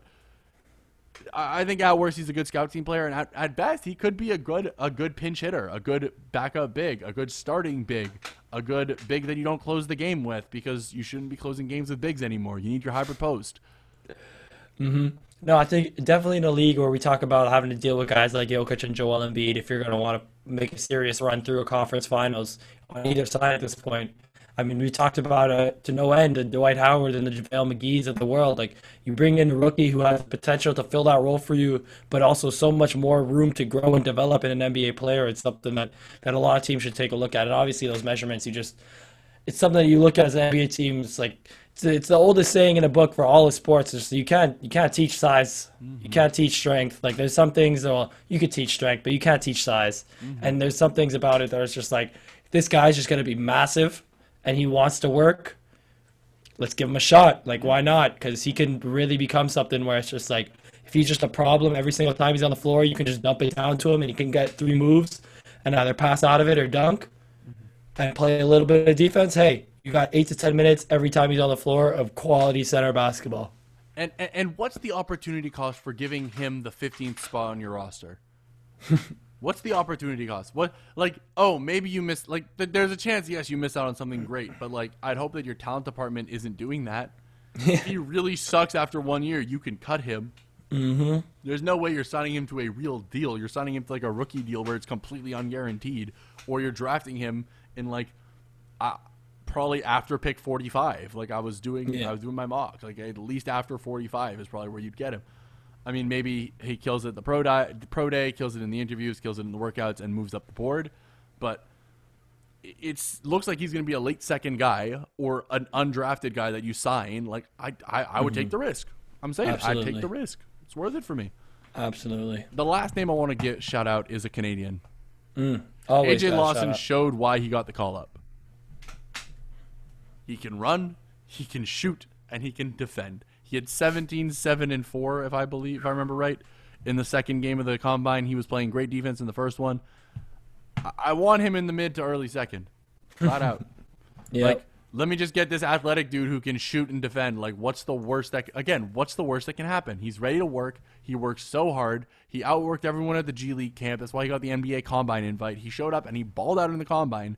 I I think at worst he's a good scout team player, and at, at best he could be a good a good pinch hitter, a good backup big, a good starting big, a good big that you don't close the game with because you shouldn't be closing games with bigs anymore. You need your hybrid post. Mm-hmm. No, I think definitely in a league where we talk about having to deal with guys like Jokic and Joel Embiid, if you're going to want to make a serious run through a conference finals on either side at this point. I mean, we talked about uh, to no end the Dwight Howard and the JaVale McGee's of the world. Like, you bring in a rookie who has potential to fill that role for you, but also so much more room to grow and develop in an NBA player. It's something that, that a lot of teams should take a look at. And obviously, those measurements, you just it's something that you look at as an NBA team. It's like it's, it's the oldest saying in a book for all the sports. Is you can't you can't teach size, you mm-hmm. can't teach strength. Like there's some things that well, you could teach strength, but you can't teach size. Mm-hmm. And there's some things about it that it's just like this guy's just gonna be massive, and he wants to work. Let's give him a shot. Like why not? Because he can really become something where it's just like if he's just a problem every single time he's on the floor, you can just dump it down to him, and he can get three moves and either pass out of it or dunk and play a little bit of defense, hey, you got eight to ten minutes every time he's on the floor of quality center basketball. And, and and what's the opportunity cost for giving him the 15th spot on your roster? what's the opportunity cost? What like oh maybe you missed like th- there's a chance yes you miss out on something great, but like I'd hope that your talent department isn't doing that. if he really sucks after one year, you can cut him. Mm-hmm. There's no way you're signing him to a real deal. You're signing him to like a rookie deal where it's completely unguaranteed, or you're drafting him in like uh, probably after pick 45. Like I was doing, Yeah. I was doing my mock. Like at least after 45 is probably where you'd get him. I mean, maybe he kills it the pro, di- pro day, kills it in the interviews, kills it in the workouts, and moves up the board. But it looks like he's going to be a late second guy or an undrafted guy that you sign. Like I, I, I would take mm-hmm. the risk. I'm saying it. I'd take the risk. It's worth it for me. Absolutely. The last name I want to get shout out is a Canadian. Mm. Always AJ Lawson showed why he got the call up. He can run, he can shoot, and he can defend. He had 17, 7, and 4, if I believe, if I remember right, in the second game of the combine. He was playing great defense in the first one. I, I want him in the mid to early second. Flat out. Yep. Like, let me just get this athletic dude who can shoot and defend. Like, what's the worst that again? What's the worst that can happen? He's ready to work. He works so hard. He outworked everyone at the G League camp. That's why he got the NBA Combine invite. He showed up and he balled out in the Combine.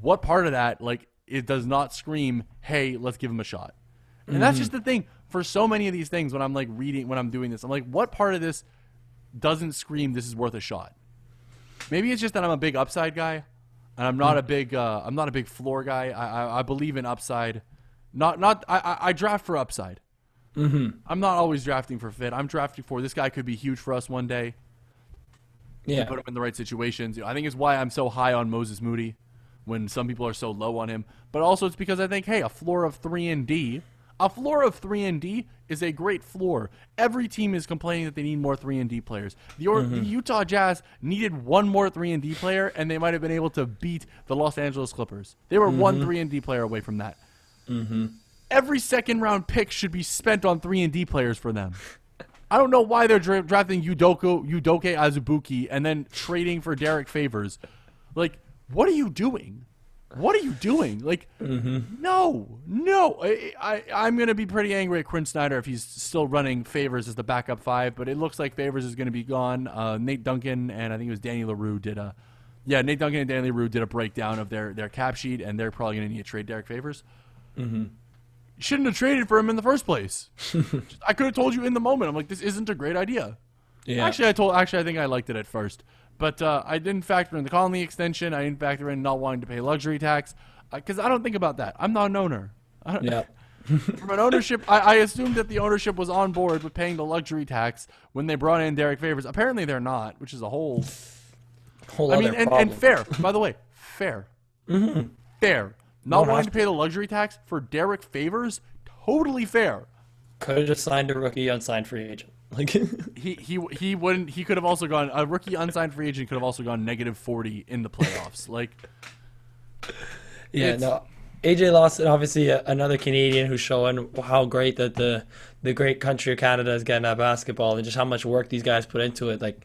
What part of that, like, it does not scream, "Hey, let's give him a shot." And that's mm-hmm. just the thing for so many of these things. When I'm like reading, when I'm doing this, I'm like, what part of this doesn't scream this is worth a shot? Maybe it's just that I'm a big upside guy, and I'm not a big uh, I'm not a big floor guy. I, I, I believe in upside. Not not I, I, I draft for upside. Mm-hmm. I'm not always drafting for fit. I'm drafting for this guy could be huge for us one day. yeah. Put him in the right situations. You know, I think it's why I'm so high on Moses Moody when some people are so low on him. But also it's because I think hey, a floor of three and D, a floor of three and D is a great floor. Every team is complaining that they need more three and D players. The, or, mm-hmm. the Utah Jazz needed one more three and D player, and they might have been able to beat the Los Angeles Clippers. They were one mm-hmm. three and D player away from that. Mm-hmm. Every second round pick should be spent on three and D players for them. I don't know why they're dra- drafting Udoka, Udoke Azubuike and then trading for Derrick Favors. Like, what are you doing? What are you doing? Like, no, no. I, I, I'm going to be pretty angry at Quin Snyder if he's still running Favors as the backup five, but it looks like Favors is going to be gone. Uh, Nate Duncan and I think it was Danny Leroux did a, yeah, Nate Duncan and Danny Leroux did a breakdown of their, their cap sheet, and they're probably going to need to trade Derrick Favors. You shouldn't have traded for him in the first place. I could have told you in the moment. I'm like, this isn't a great idea. Yeah. Actually, I told. Actually, I think I liked it at first, but uh, I didn't factor in the Conley extension. I didn't factor in not wanting to pay luxury tax because I don't think about that. I'm not an owner. I don't, yeah. From an ownership, I, I assumed that the ownership was on board with paying the luxury tax when they brought in Derrick Favors. Apparently, they're not, which is a whole. Whole I other mean, and, and fair. By the way, fair. Fair. Not wanting to pay the luxury tax for Derrick Favors, totally fair. Could have just signed a rookie unsigned free agent. Like he he he wouldn't. He could have also gone a rookie unsigned free agent could have also gone negative forty in the playoffs. like Yeah, no. AJ Lawson, obviously a, another Canadian who's showing how great that the the great country of Canada is getting at basketball and just how much work these guys put into it. Like,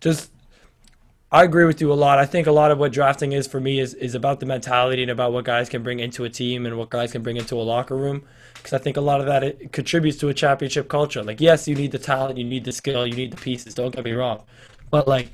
just I agree with you a lot. I think a lot of what drafting is for me is is about the mentality and about what guys can bring into a team and what guys can bring into a locker room. Because I think a lot of that it contributes to a championship culture. Like, yes, you need the talent, you need the skill, you need the pieces. Don't get me wrong, but like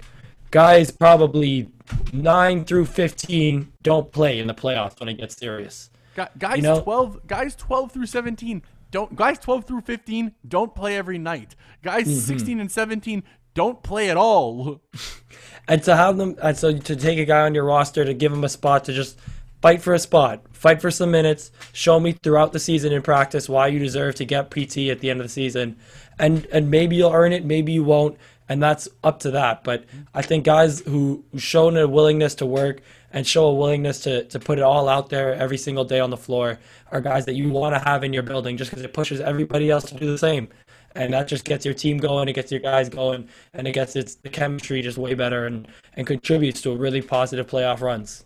guys probably 9 through 15 don't play in the playoffs when it gets serious. gu- guys know- twelve guys twelve through seventeen don't guys twelve through fifteen don't play every night. Guys Mm-hmm. sixteen and seventeen don't play at all. And to have them and so to take a guy on your roster to give him a spot to just fight for a spot, fight for some minutes, show me throughout the season in practice why you deserve to get PT at the end of the season. And and maybe you'll earn it, maybe you won't, and that's up to that. But I think guys who shown a willingness to work and show a willingness to, to put it all out there every single day on the floor are guys that you want to have in your building just because it pushes everybody else to do the same. And that just gets your team going, it gets your guys going, and it gets its the chemistry just way better and, and contributes to a really positive playoff runs.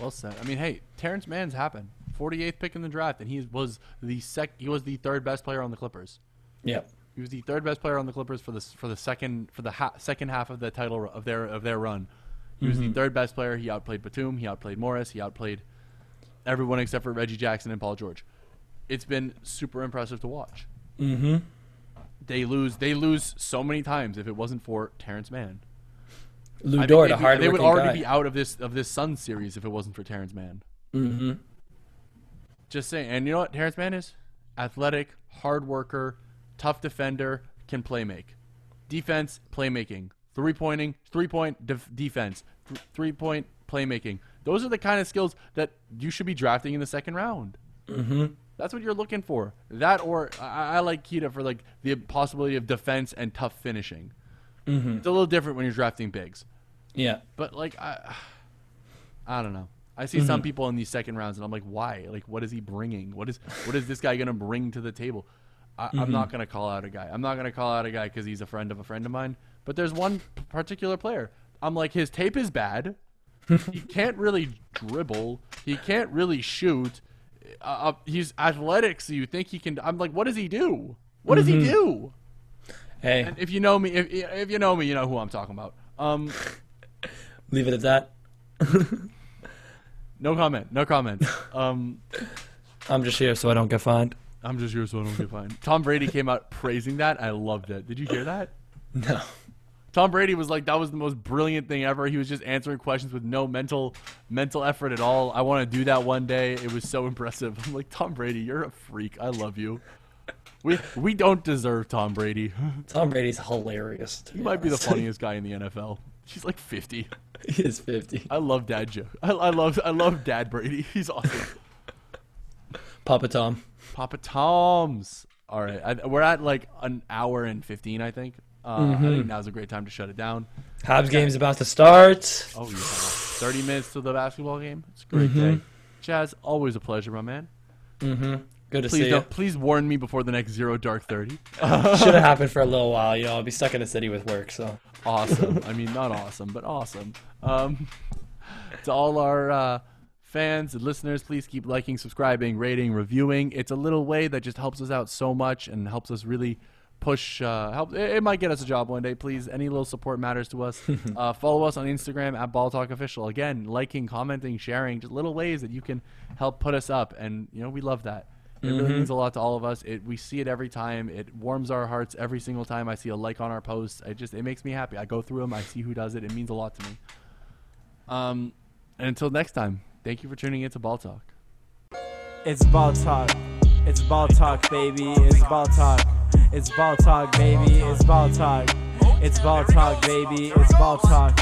Well said. I mean, hey, Terrence Mann's happened. 48th pick in the draft, and he was the sec. He was the third best player on the Clippers. Yep. He was the third best player on the Clippers for the for the second for the ha- second half of the title of their of their run. He was the third best player. He outplayed Batum. He outplayed Morris. He outplayed everyone except for Reggie Jackson and Paul George. It's been super impressive to watch. Mm-hmm. They lose. They lose so many times. If it wasn't for Terrence Mann, Lou I think Dort, they'd a hard they would already guy. be out of this of this Sun series if it wasn't for Terrence Mann. Mm-hmm. Just saying. And you know what Terrence Mann is? Athletic, hard worker, tough defender, can play make. Defense, playmaking. Three pointing, three point def- defense, th- three point playmaking. Those are the kind of skills that you should be drafting in the second round. Mm-hmm. That's what you're looking for. That or I, I like Queta for like the possibility of defense and tough finishing. Mm-hmm. It's a little different when you're drafting bigs. Yeah. But like I, I don't know. I see some people in these second rounds, and I'm like, why? Like, what is he bringing? What is what is this guy gonna bring to the table? I, I'm not gonna call out a guy. I'm not gonna call out a guy because he's a friend of a friend of mine. But there's one particular player. I'm like, his tape is bad. he can't really dribble. He can't really shoot. Uh, uh, he's athletic, so you think he can. I'm like, what does he do? What does he do? Hey, And if you know me, if, if you know me, you know who I'm talking about. Um, leave it at that. no comment. No comment. Um, I'm just here so I don't get fined. I'm just here so I don't get fined. Tom Brady came out praising that. I loved it. Did you hear that? No. Tom Brady was like, that was the most brilliant thing ever. He was just answering questions with no mental mental effort at all. I want to do that one day. It was so impressive. I'm like, Tom Brady, you're a freak. I love you. We we don't deserve Tom Brady. Tom Brady's hilarious. he might be the funniest guy in the NFL. He's like 50. he is 50. I love Dad Joe. I, I love I love Dad Brady. He's awesome. Papa Tom. Papa Tom's. All right, I, we're at like an hour and 15, I think. Uh, I think now's a great time to shut it down. Habs game's about to start. Oh yeah, 30 minutes to the basketball game. It's a great day. Chaz, always a pleasure, my man. Mm-hmm. Good to Please see don't. Please warn me before the next zero dark 30. Should have happened for a little while. You know, I'll be stuck in the city with work, so. Awesome. I mean, not awesome, but awesome. Um, to all our uh, fans and listeners, please keep liking, subscribing, rating, reviewing. It's a little way that just helps us out so much and helps us really push. Uh, help. It, it might get us a job one day. Please, any little support matters to us. uh, follow us on Instagram at Ball Talk Official. Again, liking, commenting, sharing, just little ways that you can help put us up, and you know we love that. It really means a lot to all of us. It we see it every time. It warms our hearts every single time I see a like on our posts. It just it makes me happy. I go through them. I see who does it. It means a lot to me. Um, and until next time, thank you for tuning in to Ball Talk. It's ball talk. It's ball talk, baby. It's ball talk. It's ball talk, baby. It's ball talk. It's ball talk, baby. It's ball talk.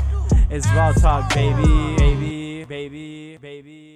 It's ball talk, baby. Baby, baby, baby.